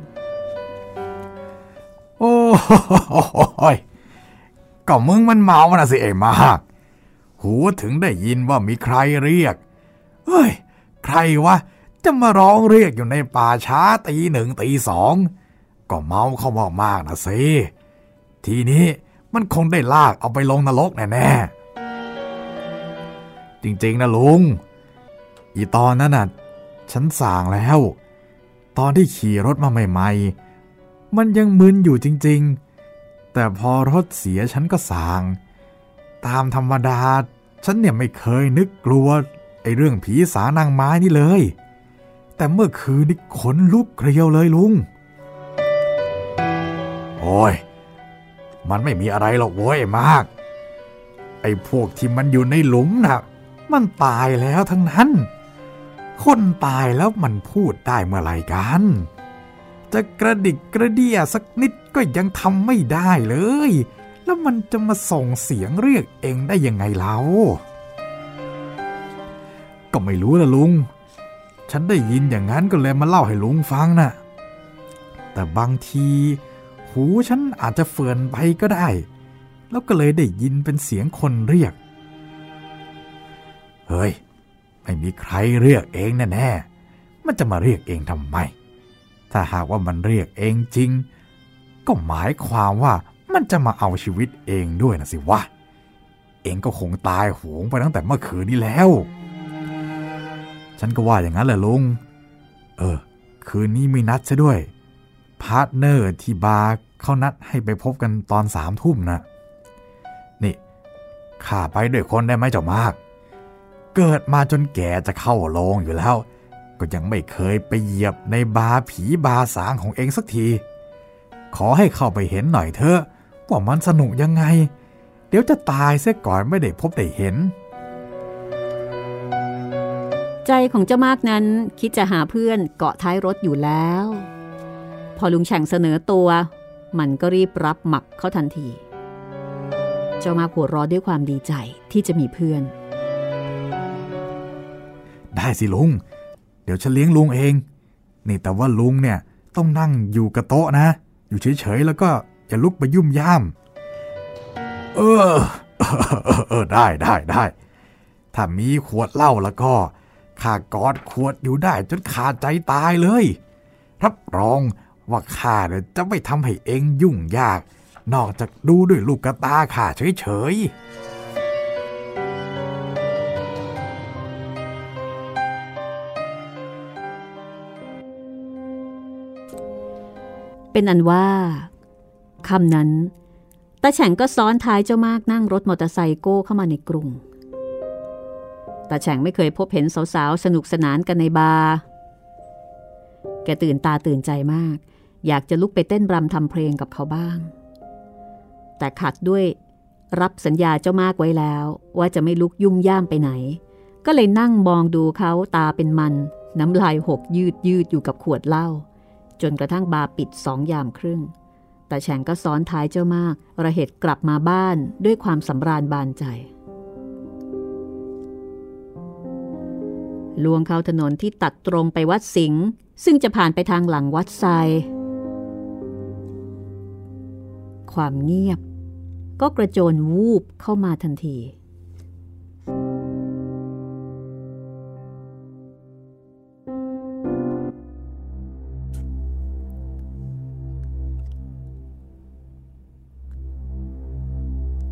โอ้ยก็มึงมันเมามันะสิไอ้มาก หูถึงได้ยินว่ามีใครเรียก เฮ้ย ใครวะ จะมาร้องเรียกอยู่ในป่าช้าตีหนึ่งตีสองก็เมาเข้ามากๆนะสิทีนี้มันคงได้ลากเอาไปลงนรกแน่ๆ จริงๆนะลุง อีตอนนั้นน่ะฉันสั่งแล้ว ตอนที่ขี่รถมาใหม่ๆ มันยังมึนอยู่จริงๆ แต่พอรถเสียฉันก็สางตามธรรมดา ฉันเนี่ยไม่เคยนึกกลัวไอ้เรื่องผีสานางไม้นี่เลย แต่เมื่อคืนนี่ขนลุกเกลียวเลยลุง โอ้ย มันไม่มีอะไรหรอกเว้ยมาก ไอ้พวกที่มันอยู่ในหลุมน่ะ มันตายแล้วทั้งนั้น คนตายแล้วมันพูดได้เมื่อไหร่กัน จะกระดิกกระเดียสักนิดก็ยังทำไม่ได้เลย แล้วมันจะมาส่งเสียงเรียกเองได้ยังไงเล่าก็ไม่รู้ละลุง ฉันได้ยินอย่างนั้นก็เลยมาเล่าให้ลุงฟังนะ่ะ แต่บางที หูฉันอาจจะเฟื่อนไปก็ได้ แล้วก็เลยได้ยินเป็นเสียงคนเรียก เฮ้ย ไม่มีใครเรียกเองแน่ๆ มันจะมาเรียกเองทำไม ถ้าหากว่ามันเรียกเอ็งจริง ก็หมายความว่ามันจะมาเอาชีวิตเอ็งด้วยนะสิวะ เอ็งก็คงตายโหงไปตั้งแต่เมื่อคืนนี้แล้ว ฉันก็ว่าอย่างนั้นแหละลุง เออ คืนนี้มีนัดซะด้วย พาร์ทเนอร์ที่บาร์เขานัดให้ไปพบกันตอนสามทุ่มนะ นี่ข้าไปด้วยคนได้ไหมเจ้ามาก เกิดมาจนแก่จะเข้าโลงอยู่แล้ว ก็ยังไม่เคยไปเหยียบในบาร์ผีบาร์สางของเองสักที ขอให้เข้าไปเห็นหน่อยเถอะว่ามันสนุกยังไง เดี๋ยวจะตายเสียก่อนไม่ได้พบได้เห็น ใจของเจ้ามากนั้นคิดจะหาเพื่อนเกาะท้ายรถอยู่แล้ว พอลุงแฉ่งเสนอตัว มันก็รีบรับหมักเข้าทันที เจ้ามากหัวร้อด้วยความดีใจที่จะมีเพื่อน ได้สิลุง เดี๋ยวฉันเลี้ยงลุงเอง นี่แต่ว่าลุงเนี่ยต้องนั่งอยู่กับโต๊ะนะ อยู่เฉยๆแล้วก็อย่าลุกไปยุ่มย่าม เออ เออได้ได้ได้ถ้ามีขวดเหล้าแล้วก็ ข้ากอดขวดอยู่ได้จนขาดใจตายเลย รับรองว่าข้าเนี่ยจะไม่ทำให้เองยุ่งยาก นอกจากดูด้วยลูกกระตาข้าเฉยๆเป็นอันว่าคำนั้นตาแฉ่งก็ซ้อนท้ายเจ้ามากนั่งรถมอเตอร์ไซค์โก้เข้ามาในกรุง ตาแฉ่งไม่เคยพบเห็นสาวๆ สนุกสนานกันในบาร์ แกตื่นตาตื่นใจมาก อยากจะลุกไปเต้นรำทำเพลงกับเขาบ้าง แต่ขัดด้วยรับสัญญาเจ้ามากไว้แล้ว ว่าจะไม่ลุกยุ่มย่ามไปไหน ก็เลยนั่งมองดูเขาตาเป็นมัน น้ำลายหกยืดยืดอยู่กับขวดเหล้าจนกระทั่งบาร์ปิดสองยามครึ่งแต่แฉงก็ซ้อนท้ายเจ้ามาก ระเหตุกลับมาบ้านด้วยความสำราญบานใจ ลวงเข้าถนนที่ตัดตรงไปวัดสิงห์ซึ่งจะผ่านไปทางหลังวัดไซ ความเงียบ ก็กระโจนวูบเข้ามาทันที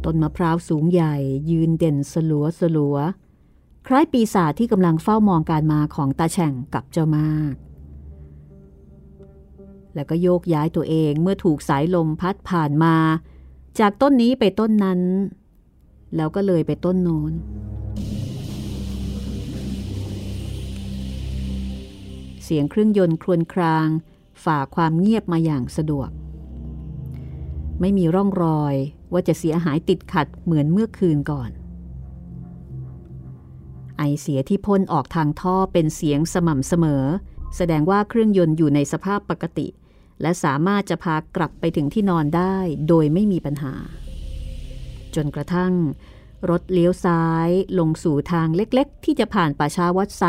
ต้นมะพร้าวสูงใหญ่ยืนเด่นสลัวสลัว คล้ายปีศาจที่กำลังเฝ้ามองการมาของตาแฉ่งกับเจ้ามาก แล้วก็โยกย้ายตัวเองเมื่อถูกสายลมพัดผ่านมา จากต้นนี้ไปต้นนั้น แล้วก็เลยไปต้นโน้น เสียงเครื่องยนต์ครวญคราง ฝ่าความเงียบมาอย่างสะดวก ไม่มีร่องรอยว่าจะเสียหายติดขัดเหมือนเมื่อคืนก่อน อเสียที่พ่นออกทางท่อเป็นเสียงสม่ำเสมอ แสดงว่าเครื่องยนต์อยู่ในสภาพปกติ และสามารถจะพากลับไปถึงที่นอนได้โดยไม่มีปัญหา จนกระทั่ง รถเลี้ยวซ้ายลงสู่ทางเล็กๆ ที่จะผ่านป่าช้าวัดไซ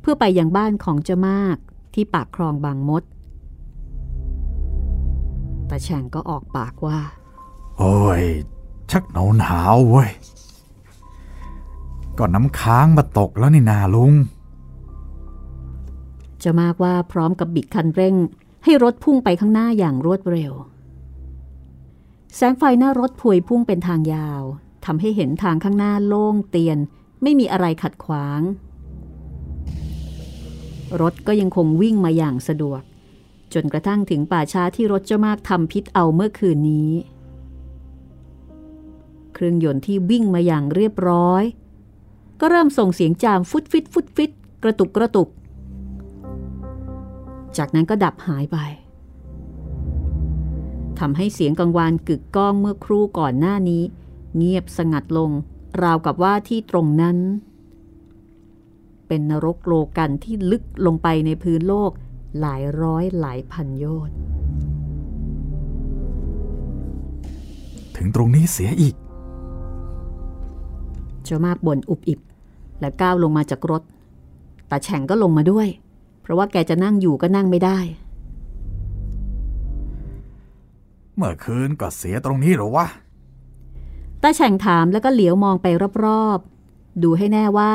เพื่อไปยังบ้านของเจ้ามากที่ปากคลองบางมดตาแฉ่งก็ออกปากว่า โอ้ย ชักหนาวหนาวเว้ย ก็น้ำค้างมาตกแล้วนี่นาลุง จะมากว่าพร้อมกับบิดคันเร่ง ให้รถพุ่งไปข้างหน้าอย่างรวดเร็ว แสงไฟหน้ารถพวยพุ่งเป็นทางยาวทำให้เห็นทางข้างหน้าโล่งเตียน ไม่มีอะไรขัดขวาง รถก็ยังคงวิ่งมาอย่างสะดวก จนกระทั่งถึงป่าช้าที่รถเจ้ามากทำพิษเอาเมื่อคืนนี้ เครื่องยนต์ที่วิ่งมาอย่างเรียบร้อย ก็เริ่มส่งเสียงจามฟุตฟิตฟุตฟิตกระตุกกระตุก จากนั้นก็ดับหายไปทำให้เสียงกังวานกึกก้องเมื่อครู่ก่อนหน้านี้ เงียบสงัดลง ราวกับว่าที่ตรงนั้น เป็นนรกโลกันที่ลึกลงไปในพื้นโลกหลายร้อยหลายพันโยชน์ถึงตรงนี้เสียอีกเจ้ามากบ่นอุบอิบ และก้าวลงมาจากรถตาแฉ่งก็ลงมาด้วย เพราะว่าแกจะนั่งอยู่ก็นั่งไม่ได้ เมื่อคืนก็เสียตรงนี้หรอวะตาแฉ่งถามแล้วก็เหลียวมองไปรอบๆ ดูให้แน่ว่า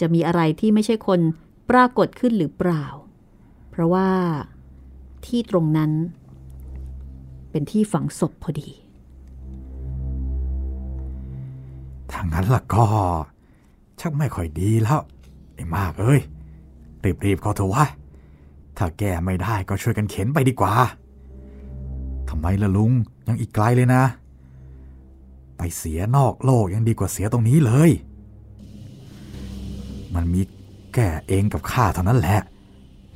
จะมีอะไรที่ไม่ใช่คนปรากฏขึ้นหรือเปล่า เพราะว่าที่ตรงนั้น เป็นที่ฝังศพพอดีถ้างั้นล่ะก็ ชักไม่ค่อยดีแล้วไอ้มากเอ้ยรีบๆเขาเถอะวะถ้าแก้ไม่ได้ก็ช่วยกันเข็นไปดีกว่าทำไมล่ะลุงยังอีกไกลเลยนะ ไปเสียนอกโลกยังดีกว่าเสียตรงนี้เลย มันมีแก่เองกับข้าเท่านั้นแหละ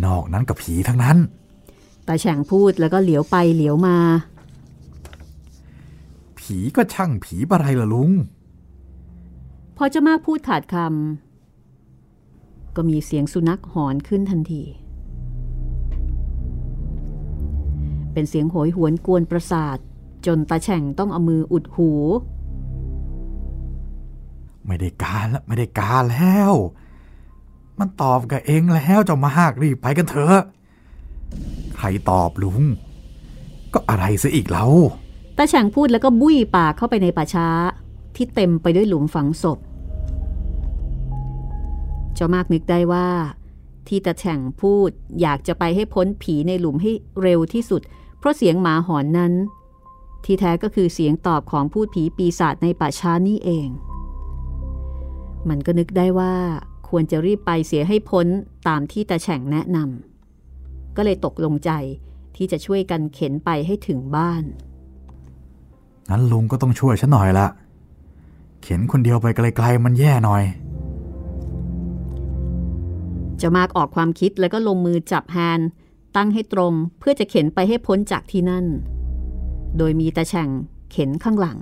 นอกนั้นกับผีทั้งนั้นตาแฉ่งพูดแล้วก็เหลียวไปเหลียวมา ผีก็ช่างผีอะไรล่ะลุง พอเจะมากพูดขาดคำก็มีเสียงสุนัขหอนขึ้นทันที เป็นเสียงโหยหวนกวนประสาท จนตาแฉ่งต้องเอามืออุดหู ไม่ได้การแล้วไม่ได้การแล้ว มันตอบกับเองแล้วเจ้ามาหากรีบไปกันเถอะ ใครตอบลุง ก็อะไรซะอีกแล้วตาแฉ่งพูดแล้วก็บุ้ยปากเข้าไปในป่าช้า ที่เต็มไปด้วยหลุมฝังศพ เจ้ามากนึกได้ว่า ที่ตาแฉ่งพูดอยากจะไปให้พ้นผีในหลุมให้เร็วที่สุด เพราะเสียงหมาหอนนั้น ที่แท้ก็คือเสียงตอบของพูดผีปีศาจในป่าช้านี่เอง มันก็นึกได้ว่าควรจะรีบไปเสียให้พ้นตามที่ตาแฉ่งแนะนำก็เลยตกลงใจที่จะช่วยกันเข็นไปให้ถึงบ้าน งั้นลุงก็ต้องช่วยฉันหน่อยละ เข็นคนเดียวไปไกลๆมันแย่หน่อย เจะมากออกความคิดแล้วก็ลงมือจับแฮนตั้งให้ตรงเพื่อจะเข็นไปให้พ้นจากที่นั่น โดยมีตาแฉ่งเข็นข้างหลัง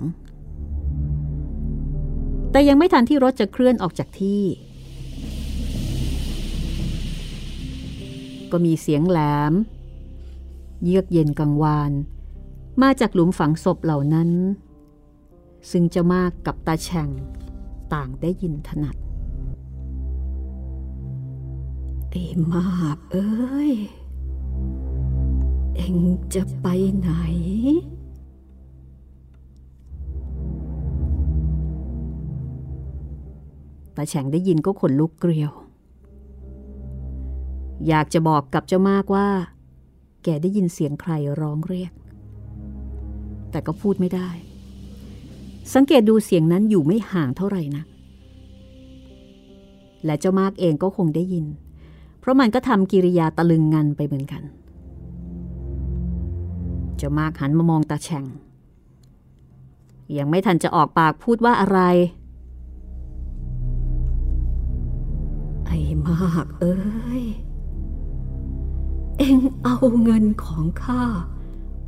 แต่ยังไม่ทันที่รถจะเคลื่อนออกจากที่ ก็มีเสียงแหลม เยือกเย็นกังวาน มาจากหลุมฝังศพเหล่านั้น ซึ่งเจะมากกับตาแฉ่งต่างได้ยินถนัดไอ้มากเอ้ย เอ็งจะไปไหน ตาแฉ่งได้ยินก็ขนลุกเกลียว อยากจะบอกกับเจ้ามากว่า แกได้ยินเสียงใครร้องเรียก แต่ก็พูดไม่ได้ สังเกตดูเสียงนั้นอยู่ไม่ห่างเท่าไหร่นะและเจ้ามากเองก็คงได้ยิน เพราะมันก็ทำกิริยาตะลึงงันไปเหมือนกัน เจ้ามากหันมามองตาแฉ่ง ยังไม่ทันจะออกปากพูดว่าอะไร ไอ้มากเอ้ย เอ็งเอาเงินของข้า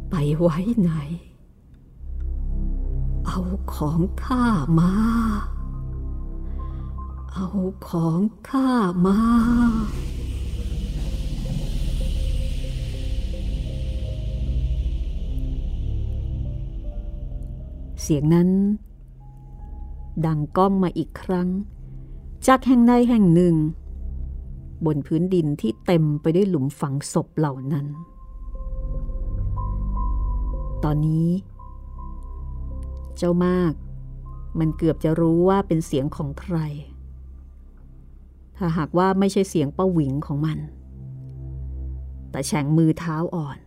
ไปไว้ไหน เอาของข้ามา เอาของข้ามา เสียงนั้น ดังก้องมาอีกครั้ง จากแห่งใดแห่งหนึ่ง บนพื้นดินที่เต็มไปด้วยหลุมฝังศพเหล่านั้น ตอนนี้ เจ้ามาก มันเกือบจะรู้ว่าเป็นเสียงของใคร ถ้าหากว่าไม่ใช่เสียงป้าหวิงของมัน แต่แฉ่งมือเท้าอ่อน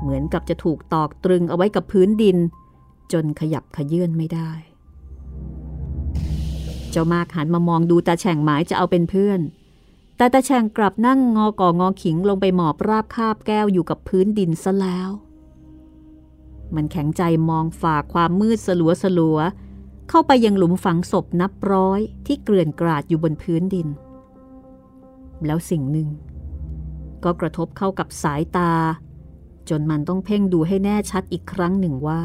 เหมือนกับจะถูกตอกตรึงเอาไว้กับพื้นดิน จนขยับขยื่นไม่ได้ เจ้ามากหันมามองดูตาแฉ่งหมายจะเอาเป็นเพื่อนแต่ตาแฉ่งกลับนั่งงอก่องอขิงลงไปหมอบราบคาบแก้วอยู่กับพื้นดินซะแล้ว มันแข็งใจมองฝ่าความมืดสลัวสลัวเข้าไปยังหลุมฝังศพนับร้อยที่เกลื่อนกราดอยู่บนพื้นดิน แล้วสิ่งหนึ่ง ก็กระทบเข้ากับสายตา จนมันต้องเพ่งดูให้แน่ชัดอีกครั้งหนึ่งว่า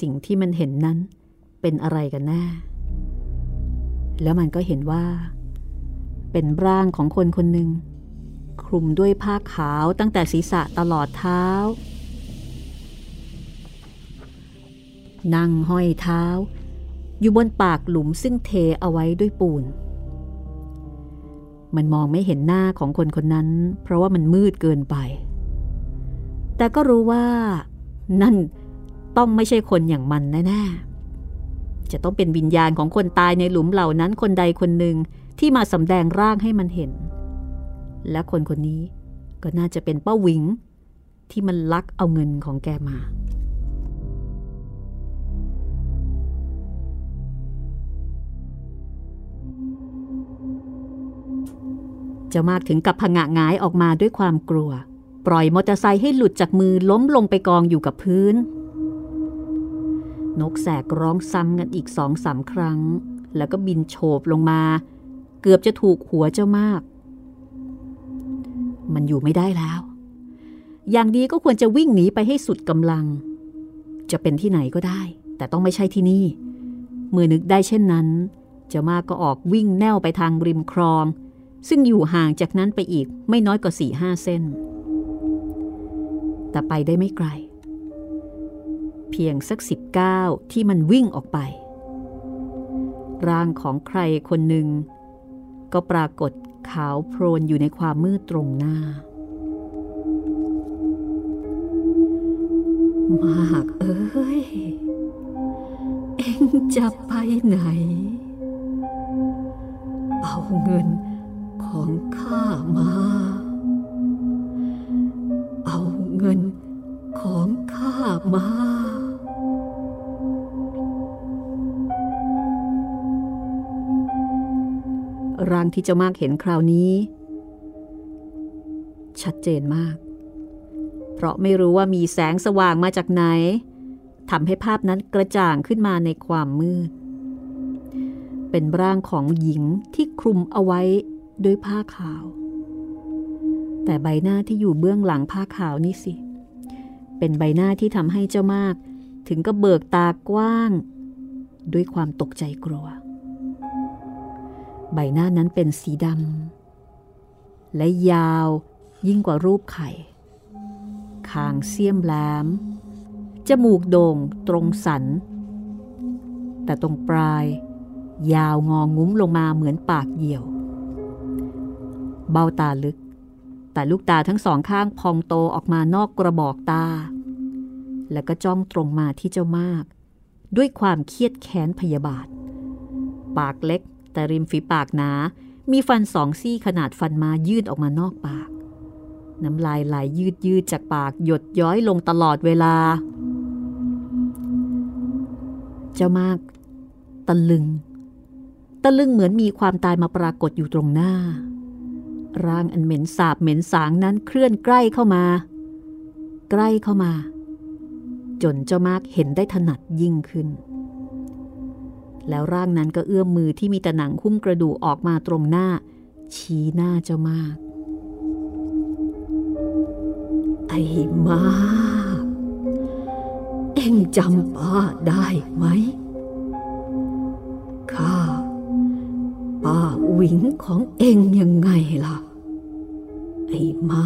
สิ่งที่มันเห็นนั้นเป็นอะไรกันแน่ แล้วมันก็เห็นว่า เป็นร่างของคนคนหนึ่งคลุมด้วยผ้าขาวตั้งแต่ศีรษะตลอดเท้า นั่งห้อยเท้า อยู่บนปากหลุมซึ่งเทเอาไว้ด้วยปูน มันมองไม่เห็นหน้าของคนคนนั้น เพราะว่ามันมืดเกินไป แต่ก็รู้ว่า นั่นต้องไม่ใช่คนอย่างมันแน่ๆ จะต้องเป็นวิญญาณของคนตายในหลุมเหล่านั้นคนใดคนหนึ่งที่มาสำแดงร่างให้มันเห็น และคนคนนี้ก็น่าจะเป็นป้าวิง ที่มันลักเอาเงินของแกมา จะมากถึงกับผงะงายออกมาด้วยความกลัว ปล่อยมอเตอร์ไซค์ให้หลุดจากมือล้มลงไปกองอยู่กับพื้น นกแสกร้องซ้ำกันอีกสองสามครั้ง แล้วก็บินโฉบลงมา เกือบจะถูกหัวเจ้ามาก มันอยู่ไม่ได้แล้ว อย่างดีก็ควรจะวิ่งหนีไปให้สุดกำลัง จะเป็นที่ไหนก็ได้ แต่ต้องไม่ใช่ที่นี่ เมื่อนึกได้เช่นนั้นเจ้ามากก็ออกวิ่งแนวไปทางริมคลอง ซึ่งอยู่ห่างจากนั้นไปอีกไม่น้อยกว่าสี่ห้าเส้น แต่ไปได้ไม่ไกล เพียงสักสิบเก้าที่มันวิ่งออกไป ร่างของใครคนหนึ่ง ก็ปรากฏขาวโพลนอยู่ในความมืดตรงหน้า มากเอ้ย เอ็งจะไปไหน เอาเงิน ของข้ามา เอาเงินของข้ามา ร่างที่เจ้ามากเห็นคราวนี้ ชัดเจนมาก เพราะไม่รู้ว่ามีแสงสว่างมาจากไหนทำให้ภาพนั้นกระจ่างขึ้นมาในความมืด เป็นร่างของหญิงที่คลุมเอาไว้ ด้วยผ้าขาว แต่ใบหน้าที่อยู่เบื้องหลังผ้าขาวนี่สิ เป็นใบหน้าที่ทำให้เจ้ามาก ถึงก็เบิกตากว้าง ด้วยความตกใจกลัว ใบหน้านั้นเป็นสีดำและยาวยิ่งกว่ารูปไข่ คางเสี้ยมแหลม จมูกโด่งตรงสัน แต่ตรงปลาย ยาวงองุ้มลงมาเหมือนปากเหี่ยว เบ้าตาลึก แต่ลูกตาทั้งสองข้างพองโตออกมานอกกระบอกตา แล้วก็จ้องตรงมาที่เจ้ามาก ด้วยความเครียดแค้นพยาบาท ปากเล็กแต่ริมฝีปากหนา มีฟันสองซี่ขนาดฟันมายืดออกมานอกปาก น้ำลายไหลยยืดยืดจากปากหยดย้อยลงตลอดเวลา เจ้ามากตะลึง ตะลึงเหมือนมีความตายมาปรากฏอยู่ตรงหน้า ร่างอันเหม็นสาบเหม็นสางนั้นเคลื่อนใกล้เข้ามา ใกล้เข้ามา จนเจ้ามากเห็นได้ถนัดยิ่งขึ้น แล้วร่างนั้นก็เอื้อมมือที่มีต่หนังคุ้มกระดูกออกมาตรงหน้า ชี้หน้าเจ้ามาก ไอ้มาก เอ็งจำป้าได้ไหม วิงของเองยังไงล่ะ ไอ้มา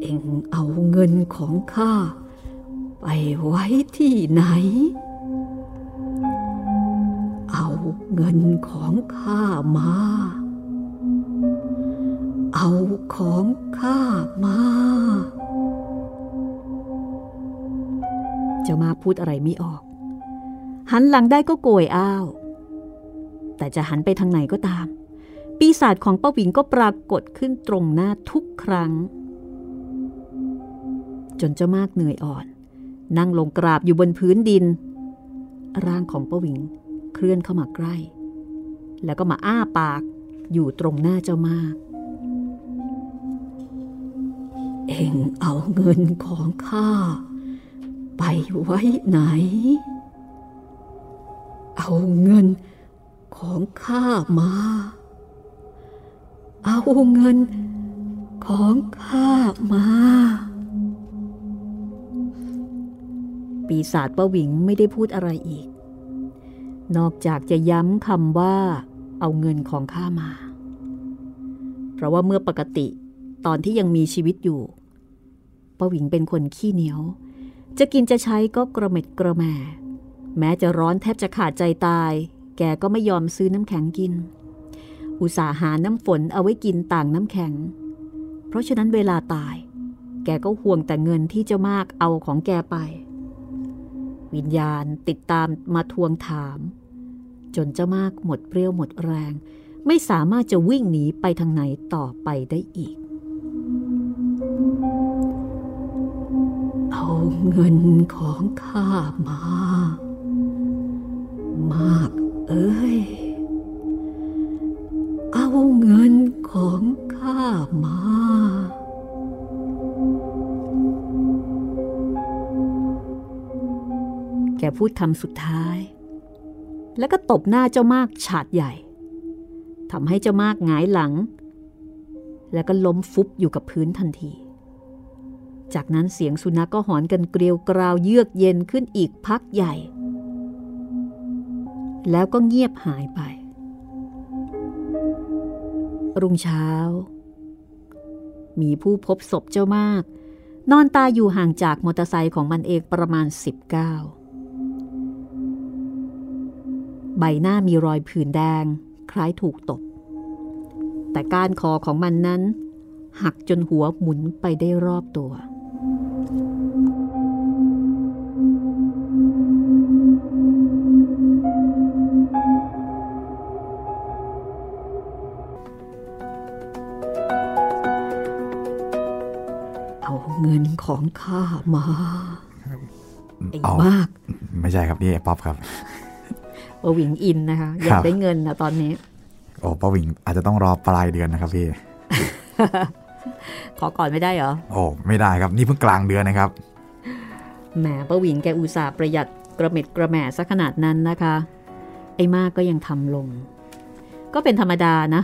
เอ็งเอาเงินของข้า ไปไว้ที่ไหน เอาเงินของข้ามา เอาของข้ามาจะมาพูดอะไรไม่ออก หันหลังได้ก็โกยอ้าว แต่จะหันไปทางไหนก็ตาม ปีศาจของป้าวิงก็ปรากฏขึ้นตรงหน้าทุกครั้ง จนเจ้ามากเหนื่อยอ่อน นั่งลงกราบอยู่บนพื้นดิน ร่างของป้าวิงเคลื่อนเข้ามาใกล้ แล้วก็มาอ้าปากอยู่ตรงหน้าเจ้ามาก เอ็งเอาเงินของข้าไปไว้ไหน เอาเงิน ของข้ามา เอาเงินของข้ามา ปีศาจป้าหวิงไม่ได้พูดอะไรอีก นอกจากจะย้ำคำว่า เอาเงินของข้ามา เพราะว่าเมื่อปกติตอนที่ยังมีชีวิตอยู่ป้าหวิงเป็นคนขี้เหนียว จะกินจะใช้ก็กระเม็ดกระแมแม้จะร้อนแทบจะขาดใจตาย กก็ไม่ยอมซื้อน้ำแข็งกิน อุตส่าห์หาน้ำฝนเอาไว้กินต่างน้ำแข็ง เพราะฉะนั้นเวลาตาย แกก็ห่วงแต่เงินที่เจ้ามากเอาของแกไป วิญญาณติดตามมาทวงถาม จนเจ้ามากหมดเปรี้ยวหมดแรง ไม่สามารถจะวิ่งหนีไปทางไหนต่อไปได้อีก เอาเงินของข้ามา มาก เอ้ย เอาเงินของข้ามา แกพูดคำสุดท้าย แล้วก็ตบหน้าเจ้ามากฉาดใหญ่ทำให้เจ้ามากหงายหลัง แล้วก็ล้มฟุบอยู่กับพื้นทันที จากนั้นเสียงสุนัขกก็หอนกันเกลียวกราวเยือกเย็นขึ้นอีกพักใหญ่ แล้วก็เงียบหายไป รุ่งเช้า มีผู้พบศพเจ้ามาก นอนตายอยู่ห่างจากมอเตอร์ไซค์ของมันเองประมาณ 19 ใบหน้ามีรอยผื่นแดง คล้ายถูกตบ แต่กานคอของมันนั้น หักจนหัวหมุนไปได้รอบตัว เอาเงินของข้ามาไอ้เอามาก ไม่ใช่ครับนี่ไอ้ป๊อปครับปวิงอินนะคะ อยากได้เงินนะตอนนี้ โอ้ป้าหวิงอาจจะต้องรอปลายเดือนนะครับพี่ ขอก่อนไม่ได้เหรอ โอ้ไม่ได้ครับ นี่เพิ่งกลางเดือนนะครับ แหมป้าหวิงแกอุตส่าห์ประหยัดกระเม็ดกระแหม่ซะขนาดนั้นนะคะ ไอ้มากก็ยังทำลง ก็เป็นธรรมดานะ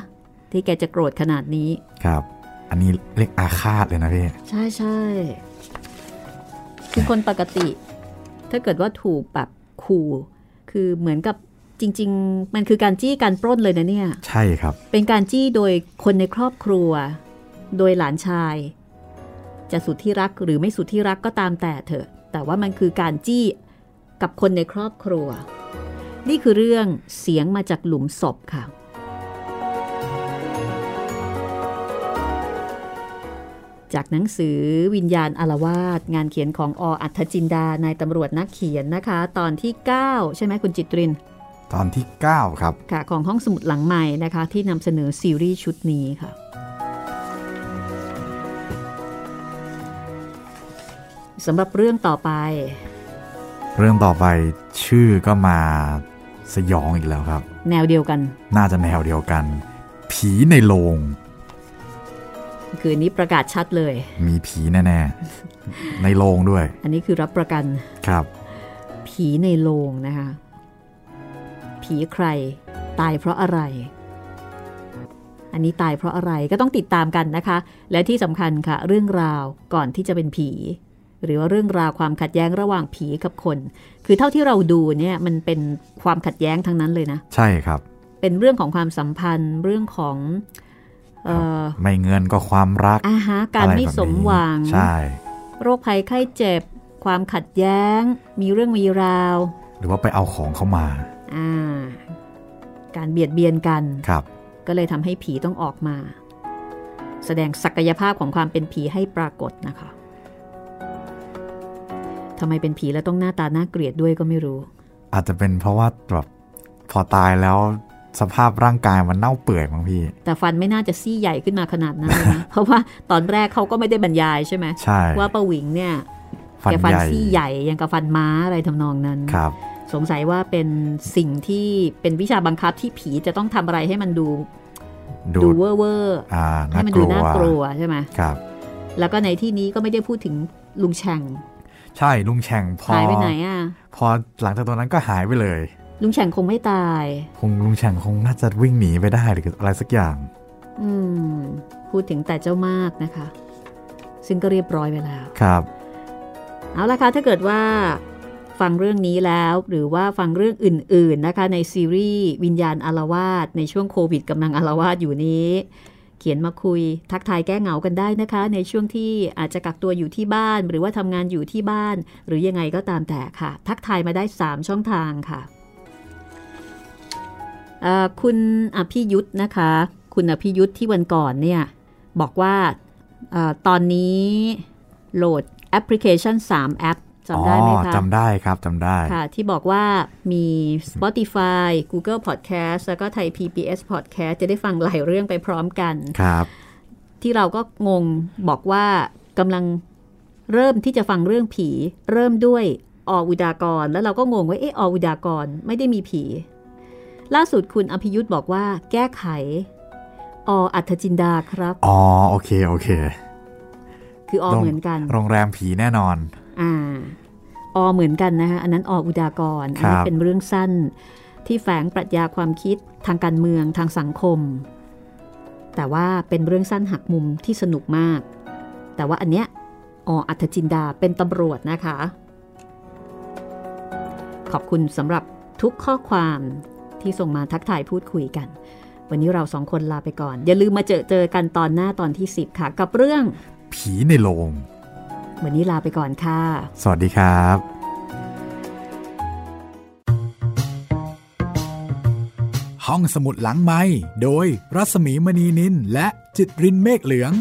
ที่แกจะโกรธขนาดนี้ ครับ อันนี้เรียกอาฆาตเลยนะพี่ ใช่ใช่คือคนปกติ ถ้าเกิดว่าถูกแบบขู่ คือเหมือนกับจริง ๆ มันคือการจี้การปล้นเลยนะเนี่ย ใช่ครับ เป็นการจี้โดยคนในครอบครัว โดยหลานชาย จะสุดที่รักหรือไม่สุดที่รักก็ตามแต่เถอะ แต่ว่ามันคือการจี้กับคนในครอบครัว นี่คือเรื่องเสียงมาจากหลุมศพค่ะ จากหนังสือวิญญาณอารวาสงานเขียนของออัธจินดานายตำรวจนักเขียนนะคะ ตอนที่ 9 ใช่ไหมคุณจิตริน ตอนที่ 9 ครับค่ะของห้องสมุดหลังใหม่นะคะ ที่นำเสนอซีรีส์ชุดนี้ค่ะ สำหรับเรื่องต่อไป เรื่องต่อไปชื่อก็มาสยองอีกแล้วครับ แนวเดียวกัน น่าจะแนวเดียวกัน ผีในโรง คืออนนี้ประกาศชัดเลย มีผีแน่ๆ ในโรงด้วย อันนี้คือรับประกัน ครับ ผีในโรงนะคะ ผีใคร ตายเพราะอะไร อันนี้ตายเพราะอะไรก็ต้องติดตามกันนะคะ และที่สำคัญค่ะ เรื่องราวก่อนที่จะเป็นผี หรือว่าเรื่องราวความขัดแย้งระหว่างผีกับคน คือเท่าที่เราดูเนี่ยมันเป็นความขัดแย้งทั้งนั้นเลยนะ ใช่ครับ เป็นเรื่องของความสัมพันธ์เรื่องของเอ่อ ไม่เงินก็ความรักอาหาการอะไม่แบบนี้สมหวัง ใช่ โรคภัยไข้เจ็บ ความขัดแย้ง มีเรื่องมีราว หรือว่าไปเอาของเขามา อ่า การเบียดเบียนกันครับ ก็เลยทำให้ผีต้องออกมา แสดงศักยภาพของความเป็นผีให้ปรากฏนะคะทำไมเป็นผีแล้วต้องหน้าตาน่าเกลียดด้วยก็ไม่รู้ อาจจะเป็นเพราะว่าแบบพอตายแล้ว สภาพร่างกายมันเน่าเปื่อยมั้งพี่ แต่ฟันไม่น่าจะซี่ใหญ่ขึ้นมาขนาดนั้นเลยนะเพราะว่าตอนแรกเขาก็ไม่ได้บรรยายใช่ไหมใช่ว่าประหวิงเนี่ยฟันแกฟันใหญ่ซี่ใหญ่ยังกับฟันม้าอะไรทำนองนั้นครับสงสัยว่าเป็นสิ่งที่เป็นวิชาบังคับที่ผีจะต้องทำอะไรให้มันดู ดูดูเวอร์เวอร์อ่าให้น่ามันกดูลัวน่ากลัวใช่ไหมครับ แล้วก็ในที่นี้ก็ไม่ได้พูดถึงลุงแฉ่ง ใช่ลุงแฉ่งพอหายไปไหนอะพอหลังจากตรงนั้นก็หายไปเลย ลุงแฉ่งคงไม่ตาย คงลุงแฉ่งคงน่าจะวิ่งหนีไปได้หรืออะไรสักอย่าง อืม พูดถึงแต่เจ้ามากนะคะ ซึ่งก็เรียบร้อยไปแล้ว ครับ เอาละค่ะถ้าเกิดว่าฟังเรื่องนี้แล้วหรือว่าฟังเรื่องอื่น ๆนะคะ ในซีรีส์วิญญาณอารวาสในช่วงโควิดกำลังอารวาสอยู่นี้ เขียนมาคุยทักทายแก้เหงากันได้นะคะ ในช่วงที่อาจจะกักตัวอยู่ที่บ้าน หรือว่าทำงานอยู่ที่บ้าน หรือยังไงก็ตามแต่ค่ะ ทักทายมาได้ 3 ช่องทางค่ะ คุณอภิยุทธ์นะคะ คุณอภิยุทธ์ที่วันก่อนเนี่ย บอกว่าอตอนนี้โหลดแอปพลิเคชัน 3 แอปจำได้ไหมคะจำได้ครับจำได้ค่ะ ที่บอกว่ามี Spotify Google Podcast แล้วก็ไทย PBS Podcast จะได้ฟังหลายเรื่องไปพร้อมกันครับ ที่เราก็งงบอกว่ากำลังเริ่มที่จะฟังเรื่องผี เริ่มด้วยออุดากร แล้วเราก็งงว่าเออออุดากรไม่ได้มีผี ล่าสุดคุณอภิยุทธ์บอกว่า แก้ไข ออัธจินดาครับ อ๋อ โอเค โอเค คืออเหมือนกัน โรงแรมผีแน่นอน อ่า อเหมือนกันนะคะอันนั้นออุดากรอันนี้เป็นเรื่องสั้น ที่แฝงปรัชญาความคิดทางการเมืองทางสังคม แต่ว่าเป็นเรื่องสั้นหักมุมที่สนุกมาก แต่ว่าอันเนี้ยออัธจินดาเป็นตำรวจนะคะ ขอบคุณสำหรับทุกข้อความ ที่ส่งมาทักทายพูดคุยกัน วันนี้เราสองคนลาไปก่อน อย่าลืมมาเจอเจอกันตอนหน้าตอนที่ 10 ค่ะ กับเรื่อง ผีในโรงวันนี้ลาไปก่อนค่ะ สวัสดีครับ ห้องสมุดหลังไม้โดยรัสมีมณีนินและจิตรินเมฆเหลือง